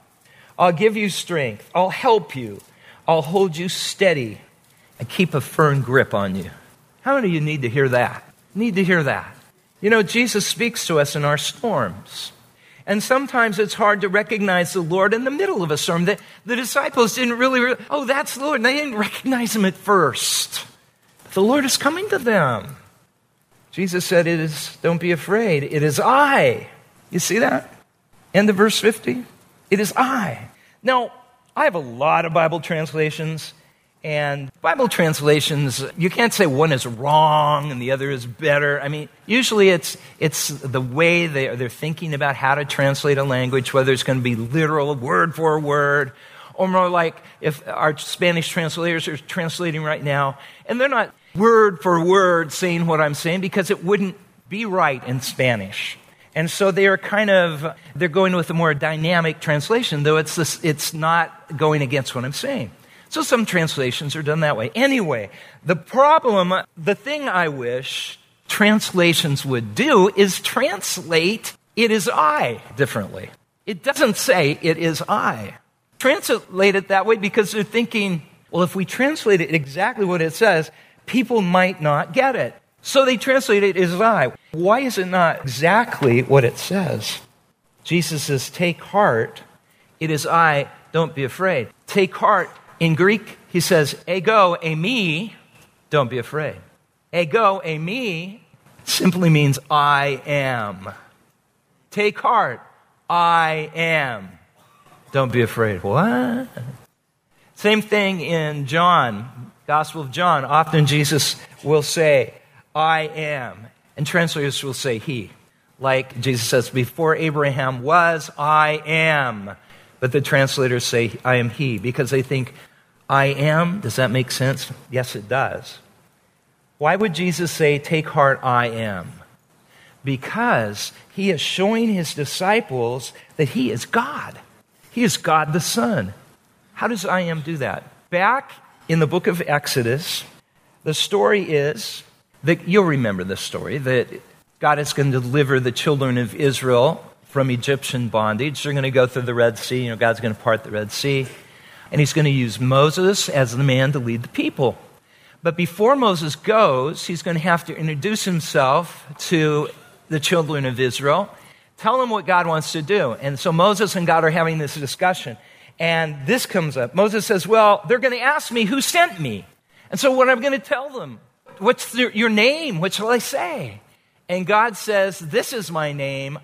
I'll give you strength. I'll help you. I'll hold you steady and keep a firm grip on you. How many of you need to hear that? Need to hear that. You know, Jesus speaks to us in our storms. And sometimes it's hard to recognize the Lord in the middle of a storm. The, the disciples didn't really, re- oh, that's the Lord. And they didn't recognize him at first. But the Lord is coming to them. Jesus said, It is, don't be afraid. It is I. You see that? End of verse 50. It is I. Now, I have a lot of Bible translations, and Bible translations, you can't say one is wrong and the other is better. I mean, usually it's, it's the way they, they're thinking about how to translate a language, whether it's going to be literal, word for word, or more like if our Spanish translators are translating right now, and they're not word for word saying what I'm saying because it wouldn't be right in Spanish. And so they are kind of, they're going with a more dynamic translation, though it's, this, it's not going against what I'm saying. So some translations are done that way. Anyway, the problem, the thing I wish translations would do is translate it is I differently. It doesn't say it is I. Translate it that way because they're thinking, well, if we translate it exactly what it says, people might not get it. So they translate it as I. Why is it not exactly what it says? Jesus says, Take heart, it is I, don't be afraid. Take heart. In Greek, he says, Ego, eimi, don't be afraid. Ego, eimi simply means I am. Take heart, I am. Don't be afraid. What? Same thing in John, Gospel of John. Often Jesus will say, I am. And translators will say he. Like Jesus says, before Abraham was, I am. But the translators say, I am he, because they think, I am. Does that make sense? Yes, it does. Why would Jesus say, Take heart, I am? Because he is showing his disciples that he is God. He is God the Son. How does I am do that? Back in the book of Exodus, the story is that you'll remember this story that God is going to deliver the children of Israel from Egyptian bondage. They're going to go through the Red Sea. You know, God's going to part the Red Sea. And he's going to use Moses as the man to lead the people. But before Moses goes, he's going to have to introduce himself to the children of Israel, tell them what God wants to do. And so Moses and God are having this discussion. And this comes up. Moses says, Well, they're going to ask me who sent me. And so what I'm going to tell them, what's the, your name? What shall I say? And God says, This is my name.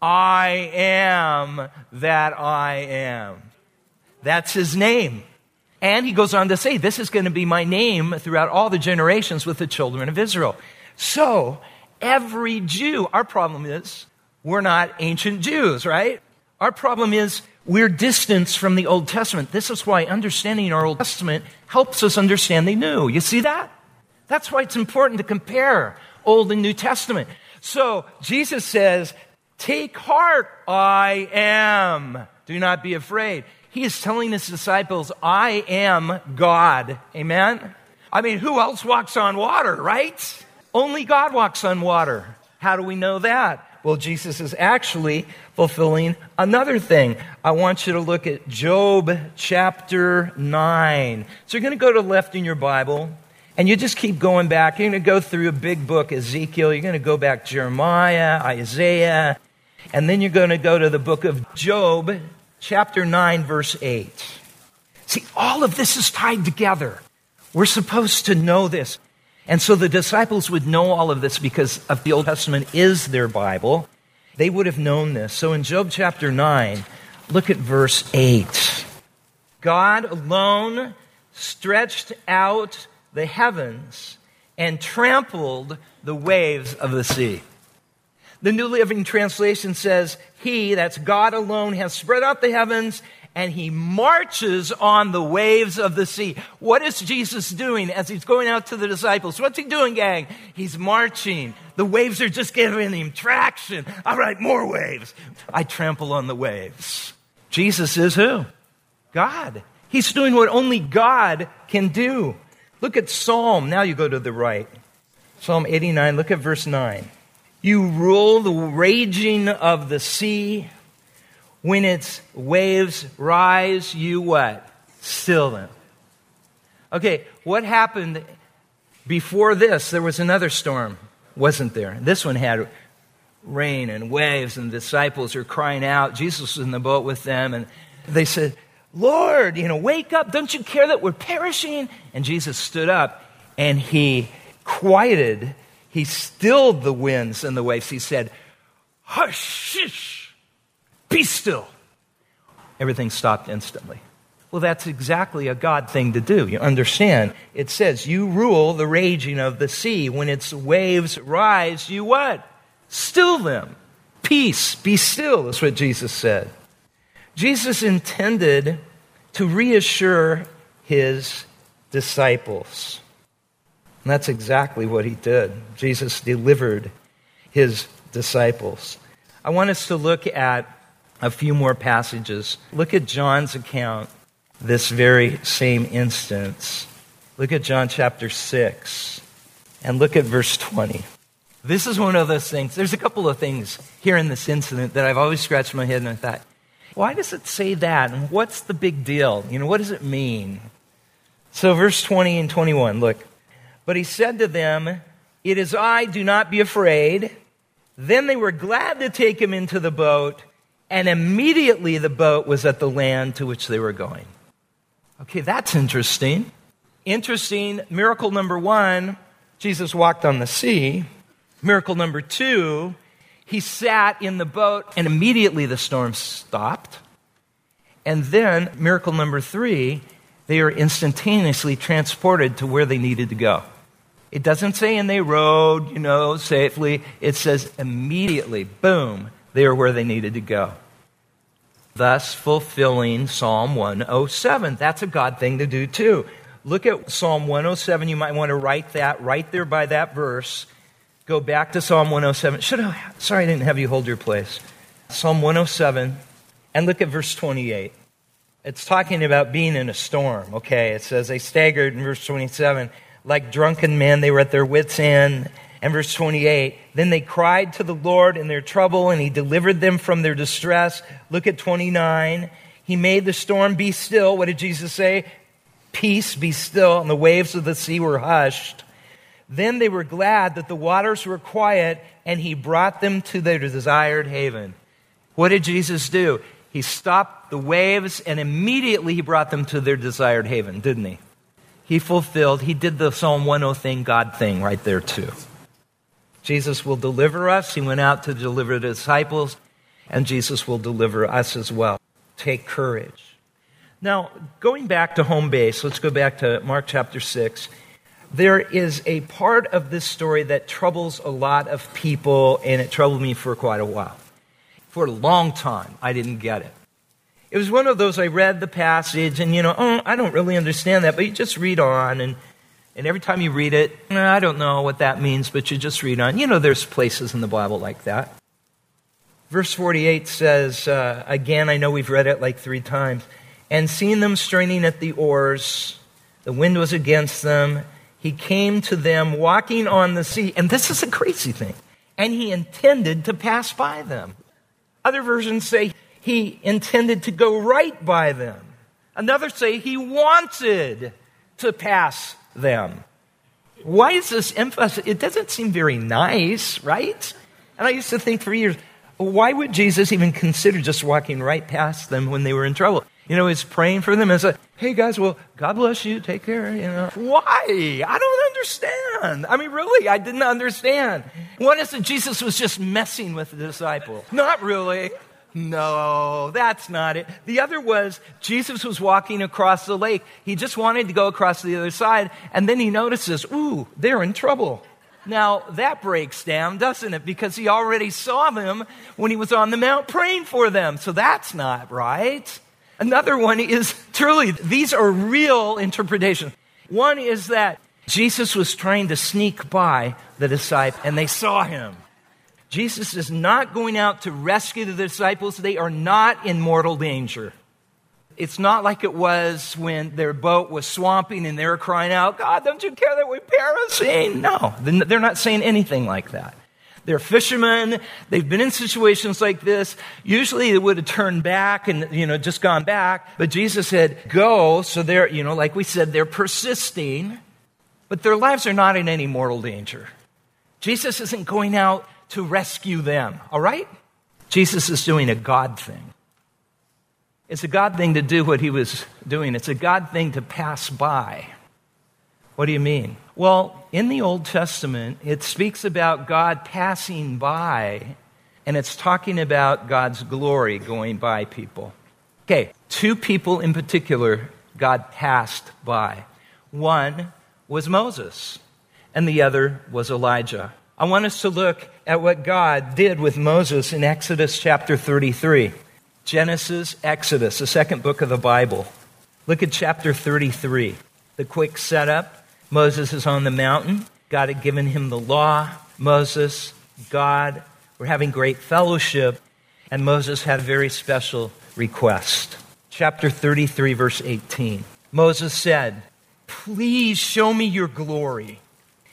I am that I am. That's his name. And he goes on to say, This is going to be my name throughout all the generations with the children of Israel. So, every Jew, our problem is we're not ancient Jews, right? Our problem is we're distanced from the Old Testament. This is why understanding our Old Testament helps us understand the New. You see that? That's why it's important to compare Old and New Testament. So Jesus says, Take heart, I am. Do not be afraid. He is telling his disciples, I am God. Amen? I mean, who else walks on water, right? Only God walks on water. How do we know that? Well, Jesus is actually fulfilling another thing. I want you to look at Job chapter 9. So you're going to go to the left in your Bible, and you just keep going back. You're going to go through a big book, Ezekiel. You're going to go back Jeremiah, Isaiah, and then you're going to go to the book of Job, chapter 9, verse 8. See, all of this is tied together. We're supposed to know this. And so the disciples would know all of this because of the Old Testament is their Bible. They would have known this. So in Job chapter 9, look at verse 8. God alone stretched out the heavens and trampled the waves of the sea. The New Living Translation says, He, that's God alone, has spread out the heavens and he marches on the waves of the sea. What is Jesus doing as he's going out to the disciples? What's he doing, gang? He's marching. The waves are just giving him traction. All right, more waves. I trample on the waves. Jesus is who? God. He's doing what only God can do. Look at Psalm. Now you go to the right. Psalm 89, look at verse 9. You rule the raging of the sea. When its waves rise, you what? Still them. Okay, what happened before this? There was another storm, wasn't there? This one had rain and waves, and the disciples are crying out. Jesus was in the boat with them, and they said, Lord, you know, wake up. Don't you care that we're perishing? And Jesus stood up and he quieted, he stilled the winds and the waves. He said, Hush, shish be still. Everything stopped instantly. Well, that's exactly a God thing to do. You understand? It says, You rule the raging of the sea. When its waves rise, you what? Still them. Peace, be still, is what Jesus said. Jesus intended to reassure his disciples. And that's exactly what he did. Jesus delivered his disciples. I want us to look at a few more passages. Look at John's account, this very same instance. Look at John chapter 6 and look at verse 20. This is one of those things. There's a couple of things here in this incident that I've always scratched my head and I thought, why does it say that? And what's the big deal? You know, what does it mean? So, verse 20 and 21, look. But he said to them, It is I, do not be afraid. Then they were glad to take him into the boat and immediately the boat was at the land to which they were going. Okay, that's interesting. Interesting. Miracle number one, Jesus walked on the sea. Miracle number two, he sat in the boat and immediately the storm stopped. And then, miracle number three, they are instantaneously transported to where they needed to go. It doesn't say and they rode, you know, safely. It says immediately, boom, they are where they needed to go. Thus fulfilling Psalm 107. That's a God thing to do too. Look at Psalm 107. You might want to write that right there by that verse. Go back to Psalm 107. Should I, sorry, I didn't have you hold your place. Psalm 107, and look at verse 28. It's talking about being in a storm, okay? It says, They staggered in verse 27. Like drunken men, they were at their wits' end. And verse 28, then they cried to the Lord in their trouble, and he delivered them from their distress. Look at 29. He made the storm be still. What did Jesus say? Peace be still, and the waves of the sea were hushed. Then they were glad that the waters were quiet, and he brought them to their desired haven. What did Jesus do? He stopped the waves, and immediately he brought them to their desired haven, didn't he? He fulfilled, he did the Psalm 10 thing, God thing right there, too. Jesus will deliver us. He went out to deliver the disciples, and Jesus will deliver us as well. Take courage. Now, going back to home base, let's go back to Mark chapter 6. There is a part of this story that troubles a lot of people, and it troubled me for quite a while. For a long time, I didn't get it. It was one of those I read the passage, and you know, oh, I don't really understand that, but you just read on, and and every time you read it, I don't know what that means, but you just read on. You know, there's places in the Bible like that. Verse 48 says, uh, again, I know we've read it like three times, and seeing them straining at the oars, the wind was against them. He came to them walking on the sea. And this is a crazy thing. And he intended to pass by them. Other versions say he intended to go right by them. Another say he wanted to pass them. Why is this emphasis? It doesn't seem very nice, right? And I used to think for years, why would Jesus even consider just walking right past them when they were in trouble? You know, he's praying for them and said, hey guys, well, God bless you, take care, you know. Why? I don't understand. I mean, really, I didn't understand. One is that Jesus was just messing with the disciples. Not really. No, that's not it. The other was Jesus was walking across the lake. He just wanted to go across to the other side, and then he notices, ooh, they're in trouble. Now, that breaks down, doesn't it? Because he already saw them when he was on the mount praying for them. So that's not right. Another one is truly, these are real interpretations. One is that Jesus was trying to sneak by the disciple and they saw him. Jesus is not going out to rescue the disciples. They are not in mortal danger. It's not like it was when their boat was swamping and they were crying out, God, don't you care that we're perishing? No, they're not saying anything like that. They're fishermen. They've been in situations like this. Usually they would have turned back and, you know, just gone back. But Jesus said, go. So they're, you know, like we said, they're persisting, but their lives are not in any mortal danger. Jesus isn't going out to rescue them, all right? Jesus is doing a God thing. It's a God thing to do what he was doing, it's a God thing to pass by. What do you mean? Well, in the Old Testament, it speaks about God passing by, and it's talking about God's glory going by people. Okay, two people in particular God passed by. One was Moses, and the other was Elijah. I want us to look at what God did with Moses in Exodus chapter 33. Genesis, Exodus, the second book of the Bible. Look at chapter 33. The quick setup Moses is on the mountain. God had given him the law. Moses, God were having great fellowship, and Moses had a very special request. Chapter 33, verse 18. Moses said, Please show me your glory.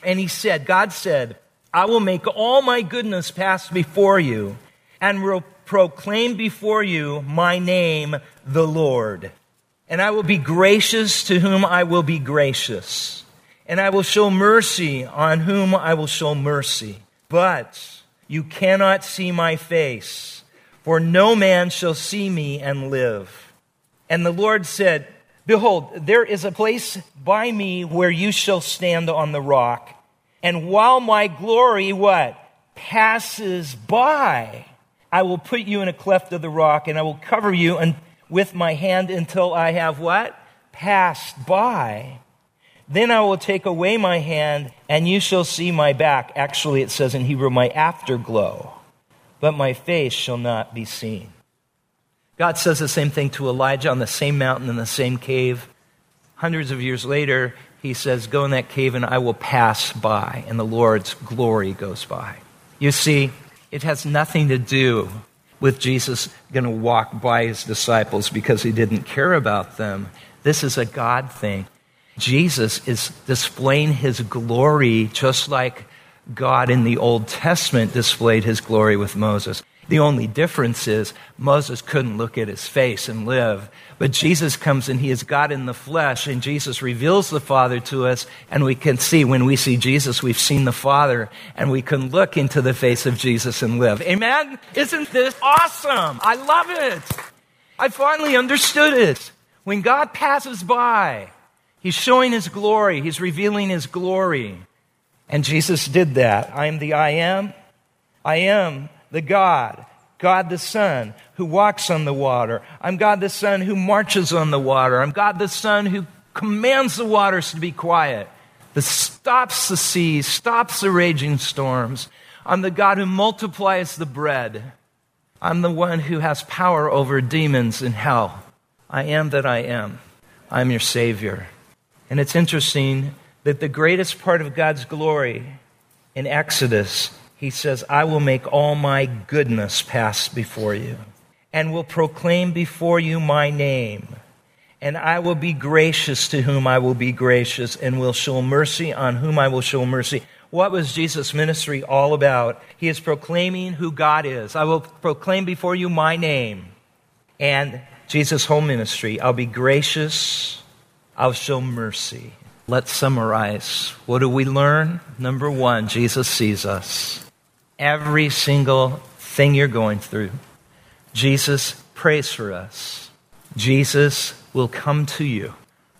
And he said, God said, I will make all my goodness pass before you and will proclaim before you my name, the Lord. And I will be gracious to whom I will be gracious. And I will show mercy on whom I will show mercy. But you cannot see my face, for no man shall see me and live. And the Lord said, Behold, there is a place by me where you shall stand on the rock. And while my glory, what? Passes by, I will put you in a cleft of the rock and I will cover you and, with my hand until I have what? Passed by. Then I will take away my hand and you shall see my back. Actually, it says in Hebrew, my afterglow. But my face shall not be seen. God says the same thing to Elijah on the same mountain in the same cave. Hundreds of years later, he says, Go in that cave and I will pass by, and the Lord's glory goes by. You see, it has nothing to do with Jesus going to walk by his disciples because he didn't care about them. This is a God thing. Jesus is displaying his glory just like God in the Old Testament displayed his glory with Moses. The only difference is Moses couldn't look at his face and live. But Jesus comes and he is God in the flesh, and Jesus reveals the Father to us, and we can see when we see Jesus, we've seen the Father, and we can look into the face of Jesus and live. Amen? Isn't this awesome? I love it. I finally understood it. When God passes by, He's showing His glory, He's revealing His glory. And Jesus did that. I am the I am. I am the God, God the Son, who walks on the water. I'm God the Son who marches on the water. I'm God the Son who commands the waters to be quiet, that stops the seas, stops the raging storms. I'm the God who multiplies the bread. I'm the one who has power over demons in hell. I am that I am. I'm your Savior. And it's interesting that the greatest part of God's glory in Exodus, he says, I will make all my goodness pass before you, and will proclaim before you my name. And I will be gracious to whom I will be gracious, and will show mercy on whom I will show mercy. What was Jesus' ministry all about? He is proclaiming who God is. I will proclaim before you my name. And Jesus' whole ministry, I'll be gracious, I'll show mercy. Let's summarize. What do we learn? Number one, Jesus sees us. Every single thing you're going through, Jesus prays for us. Jesus will come to you.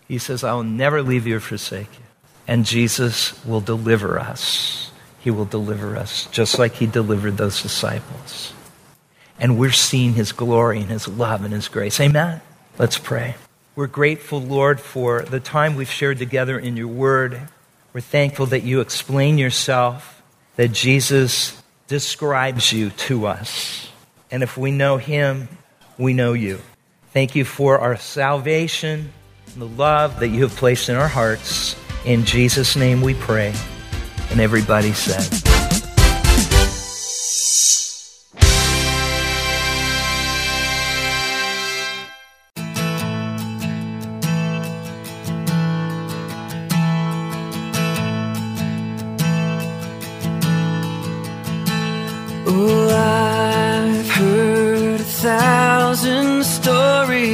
He says, I will never leave you or forsake you. And Jesus will deliver us. He will deliver us, just like He delivered those disciples. And we're seeing His glory and His love and His grace. Amen? Let's pray. We're grateful, Lord, for the time we've shared together in your word. We're thankful that you explain yourself, that Jesus describes you to us. And if we know him, we know you. Thank you for our salvation, the love that you have placed in our hearts. In Jesus' name we pray. And everybody said,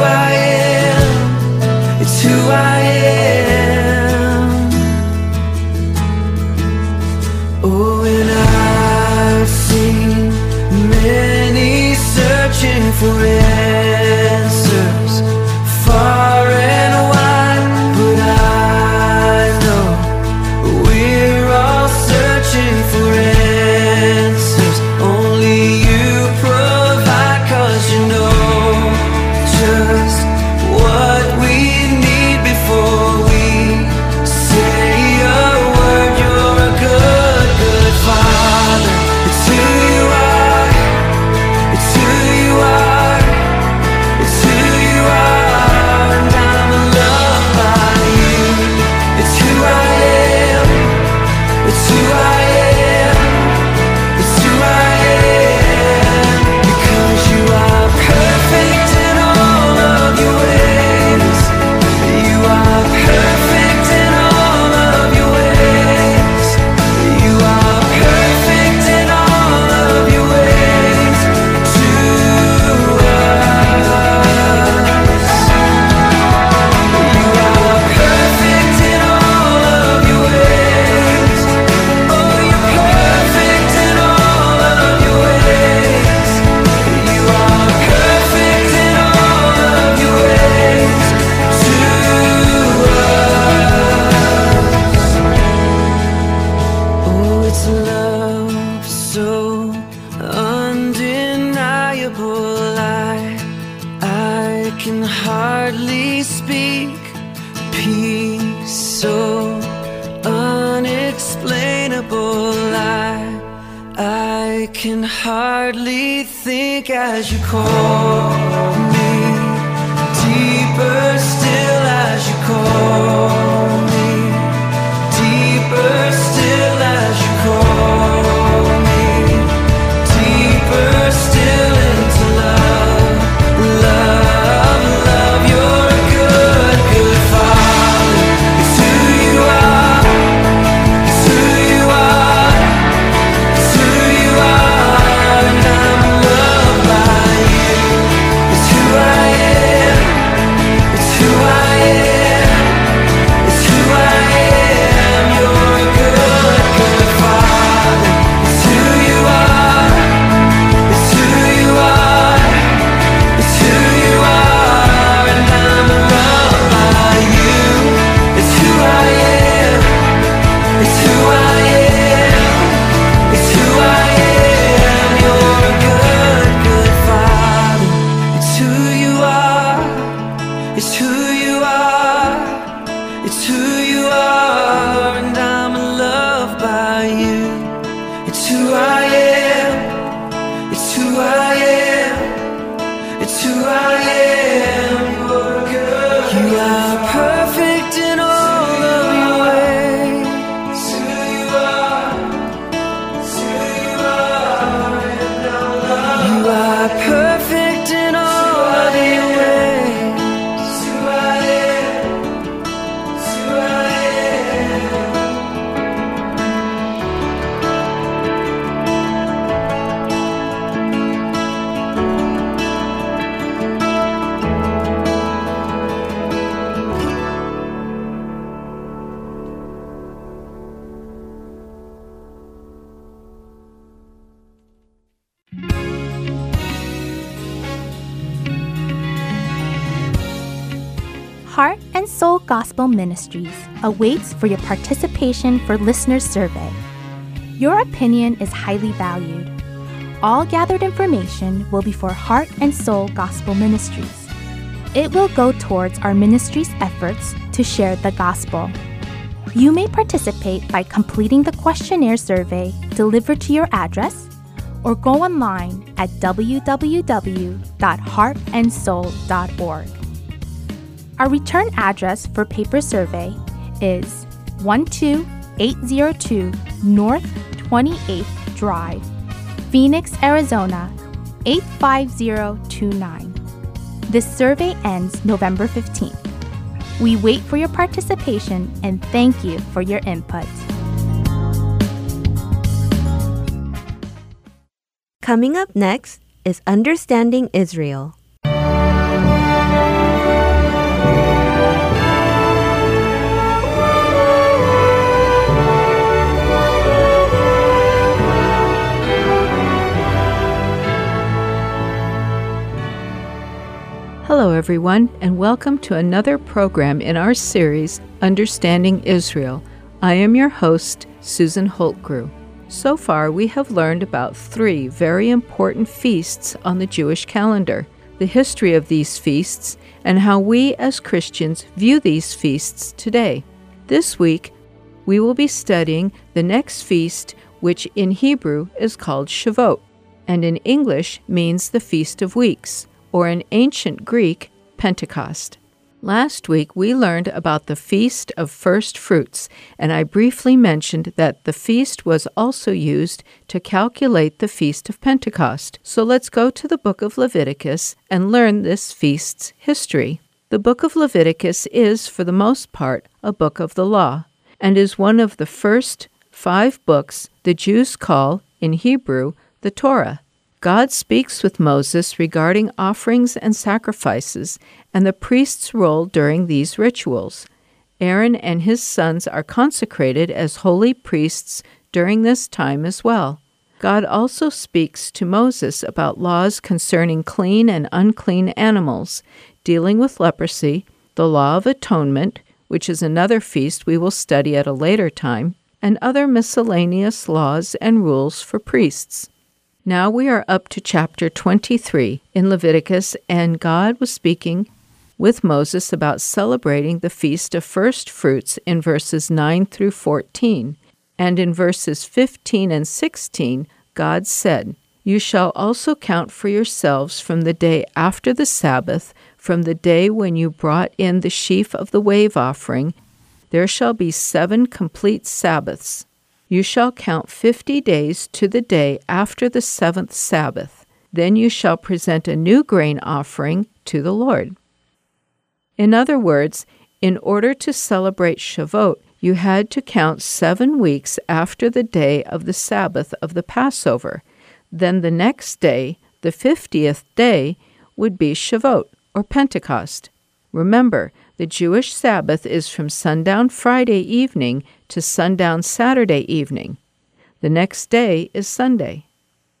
I am. It's who I am. Ministries awaits for your participation for Listener's Survey. Your opinion is highly valued. All gathered information will be for Heart and Soul Gospel Ministries. It will go towards our ministry's efforts to share the gospel. You may participate by completing the questionnaire survey delivered to your address or go online at www.heartandsoul.org. Our return address for paper survey is 12802 North 28th Drive, Phoenix, Arizona 85029. This survey ends November 15th. We wait for your participation and thank you for your input. Coming up next is Understanding Israel. Hello, everyone, and welcome to another program in our series, Understanding Israel. I am your host, Susan Holtgrew. So far, we have learned about three very important feasts on the Jewish calendar, the history of these feasts, and how we as Christians view these feasts today. This week, we will be studying the next feast, which in Hebrew is called Shavuot, and in English means the Feast of Weeks or in ancient Greek, Pentecost. Last week we learned about the Feast of First Fruits, and I briefly mentioned that the feast was also used to calculate the Feast of Pentecost. So let's go to the book of Leviticus and learn this feast's history. The book of Leviticus is, for the most part, a book of the law, and is one of the first five books the Jews call, in Hebrew, the Torah. God speaks with Moses regarding offerings and sacrifices and the priest's role during these rituals. Aaron and his sons are consecrated as holy priests during this time as well. God also speaks to Moses about laws concerning clean and unclean animals, dealing with leprosy, the law of atonement, which is another feast we will study at a later time, and other miscellaneous laws and rules for priests. Now we are up to chapter 23 in Leviticus, and God was speaking with Moses about celebrating the feast of first fruits in verses 9 through 14. And in verses 15 and 16, God said, You shall also count for yourselves from the day after the Sabbath, from the day when you brought in the sheaf of the wave offering, there shall be seven complete Sabbaths. You shall count fifty days to the day after the seventh Sabbath. Then you shall present a new grain offering to the Lord. In other words, in order to celebrate Shavuot, you had to count seven weeks after the day of the Sabbath of the Passover. Then the next day, the fiftieth day, would be Shavuot, or Pentecost. Remember, the Jewish Sabbath is from sundown Friday evening to sundown Saturday evening. The next day is Sunday.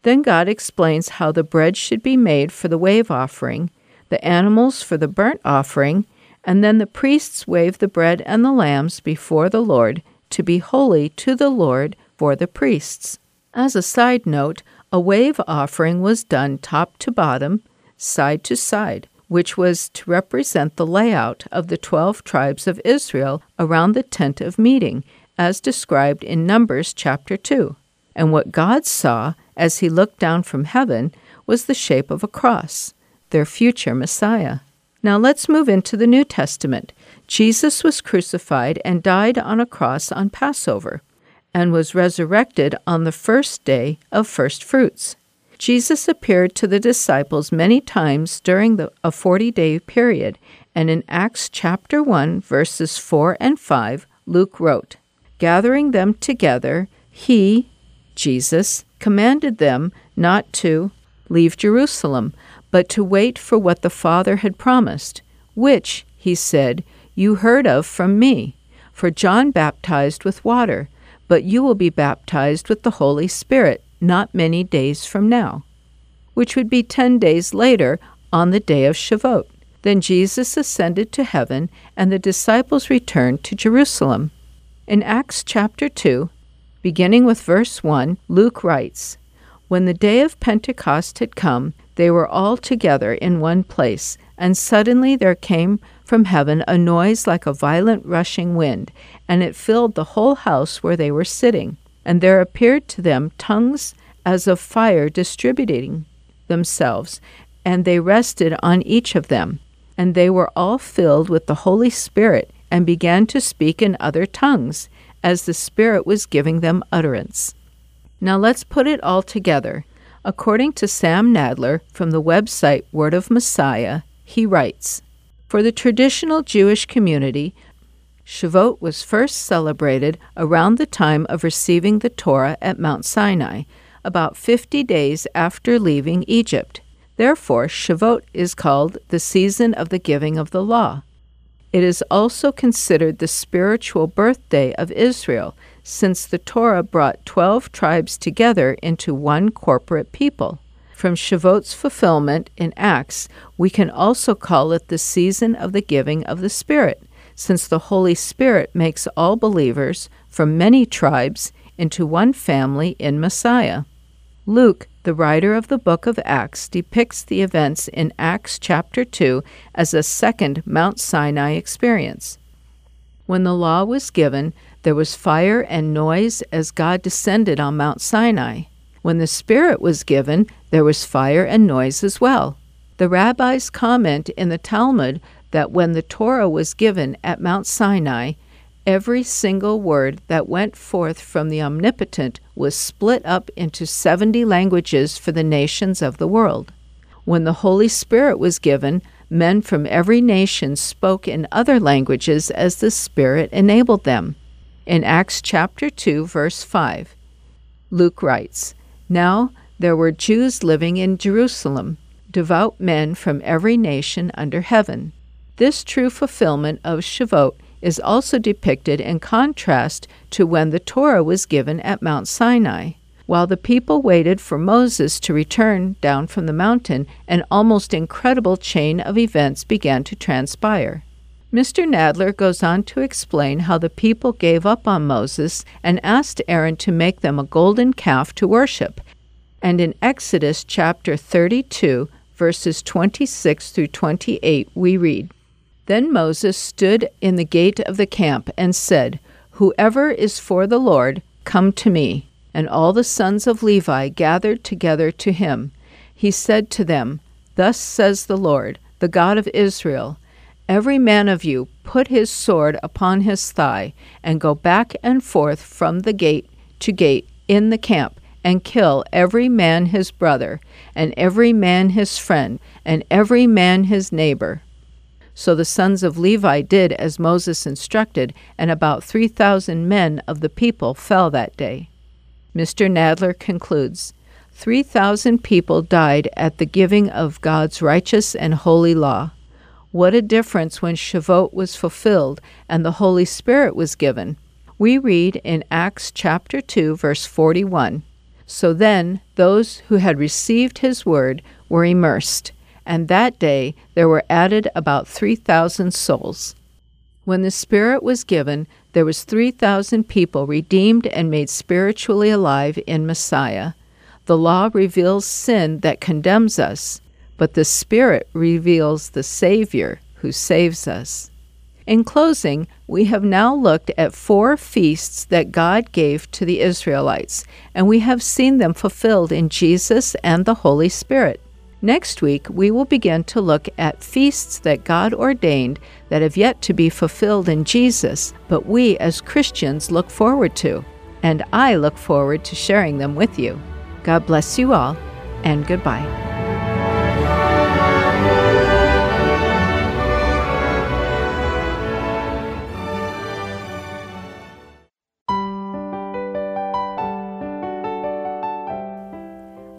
Then God explains how the bread should be made for the wave offering, the animals for the burnt offering, and then the priests wave the bread and the lambs before the Lord to be holy to the Lord for the priests. As a side note, a wave offering was done top to bottom, side to side, which was to represent the layout of the twelve tribes of Israel around the tent of meeting, as described in Numbers chapter 2. And what God saw as he looked down from heaven was the shape of a cross, their future Messiah. Now let's move into the New Testament. Jesus was crucified and died on a cross on Passover, and was resurrected on the first day of first fruits. Jesus appeared to the disciples many times during the, a 40 day period, and in Acts chapter 1, verses 4 and 5, Luke wrote, Gathering them together, he, Jesus, commanded them not to leave Jerusalem, but to wait for what the Father had promised, which, he said, you heard of from me. For John baptized with water, but you will be baptized with the Holy Spirit not many days from now, which would be ten days later on the day of Shavuot. Then Jesus ascended to heaven, and the disciples returned to Jerusalem. In Acts chapter 2, beginning with verse 1, Luke writes When the day of Pentecost had come, they were all together in one place, and suddenly there came from heaven a noise like a violent rushing wind, and it filled the whole house where they were sitting. And there appeared to them tongues as of fire distributing themselves, and they rested on each of them. And they were all filled with the Holy Spirit, and began to speak in other tongues, as the Spirit was giving them utterance. Now let's put it all together. According to Sam Nadler from the website Word of Messiah, he writes For the traditional Jewish community, Shavuot was first celebrated around the time of receiving the Torah at Mount Sinai, about 50 days after leaving Egypt. Therefore, Shavuot is called the season of the giving of the law. It is also considered the spiritual birthday of Israel, since the Torah brought 12 tribes together into one corporate people. From Shavuot's fulfillment in Acts, we can also call it the season of the giving of the Spirit, since the Holy Spirit makes all believers from many tribes into one family in Messiah. Luke, the writer of the book of Acts, depicts the events in Acts chapter 2 as a second Mount Sinai experience. When the law was given, there was fire and noise as God descended on Mount Sinai. When the Spirit was given, there was fire and noise as well. The rabbis comment in the Talmud that when the Torah was given at Mount Sinai, every single word that went forth from the Omnipotent was split up into 70 languages for the nations of the world. When the Holy Spirit was given, men from every nation spoke in other languages as the Spirit enabled them. In Acts chapter 2, verse 5, Luke writes Now there were Jews living in Jerusalem, devout men from every nation under heaven. This true fulfillment of Shavuot is also depicted in contrast to when the Torah was given at Mount Sinai. While the people waited for Moses to return down from the mountain, an almost incredible chain of events began to transpire. Mr. Nadler goes on to explain how the people gave up on Moses and asked Aaron to make them a golden calf to worship. And in Exodus chapter 32, verses 26 through 28, we read Then Moses stood in the gate of the camp and said, Whoever is for the Lord, come to me. And all the sons of Levi gathered together to him. He said to them, Thus says the Lord, the God of Israel Every man of you put his sword upon his thigh, and go back and forth from the gate to gate in the camp, and kill every man his brother, and every man his friend, and every man his neighbor. So the sons of Levi did as Moses instructed, and about 3,000 men of the people fell that day. Mr. Nadler concludes 3,000 people died at the giving of God's righteous and holy law. What a difference when Shavuot was fulfilled and the Holy Spirit was given. We read in Acts chapter 2 verse 41. So then those who had received his word were immersed, and that day there were added about 3,000 souls. When the Spirit was given, there was 3,000 people redeemed and made spiritually alive in Messiah. The law reveals sin that condemns us, but the Spirit reveals the Savior who saves us. In closing, we have now looked at four feasts that God gave to the Israelites, and we have seen them fulfilled in Jesus and the Holy Spirit. Next week, we will begin to look at feasts that God ordained that have yet to be fulfilled in Jesus, but we as Christians look forward to. And I look forward to sharing them with you. God bless you all, and goodbye.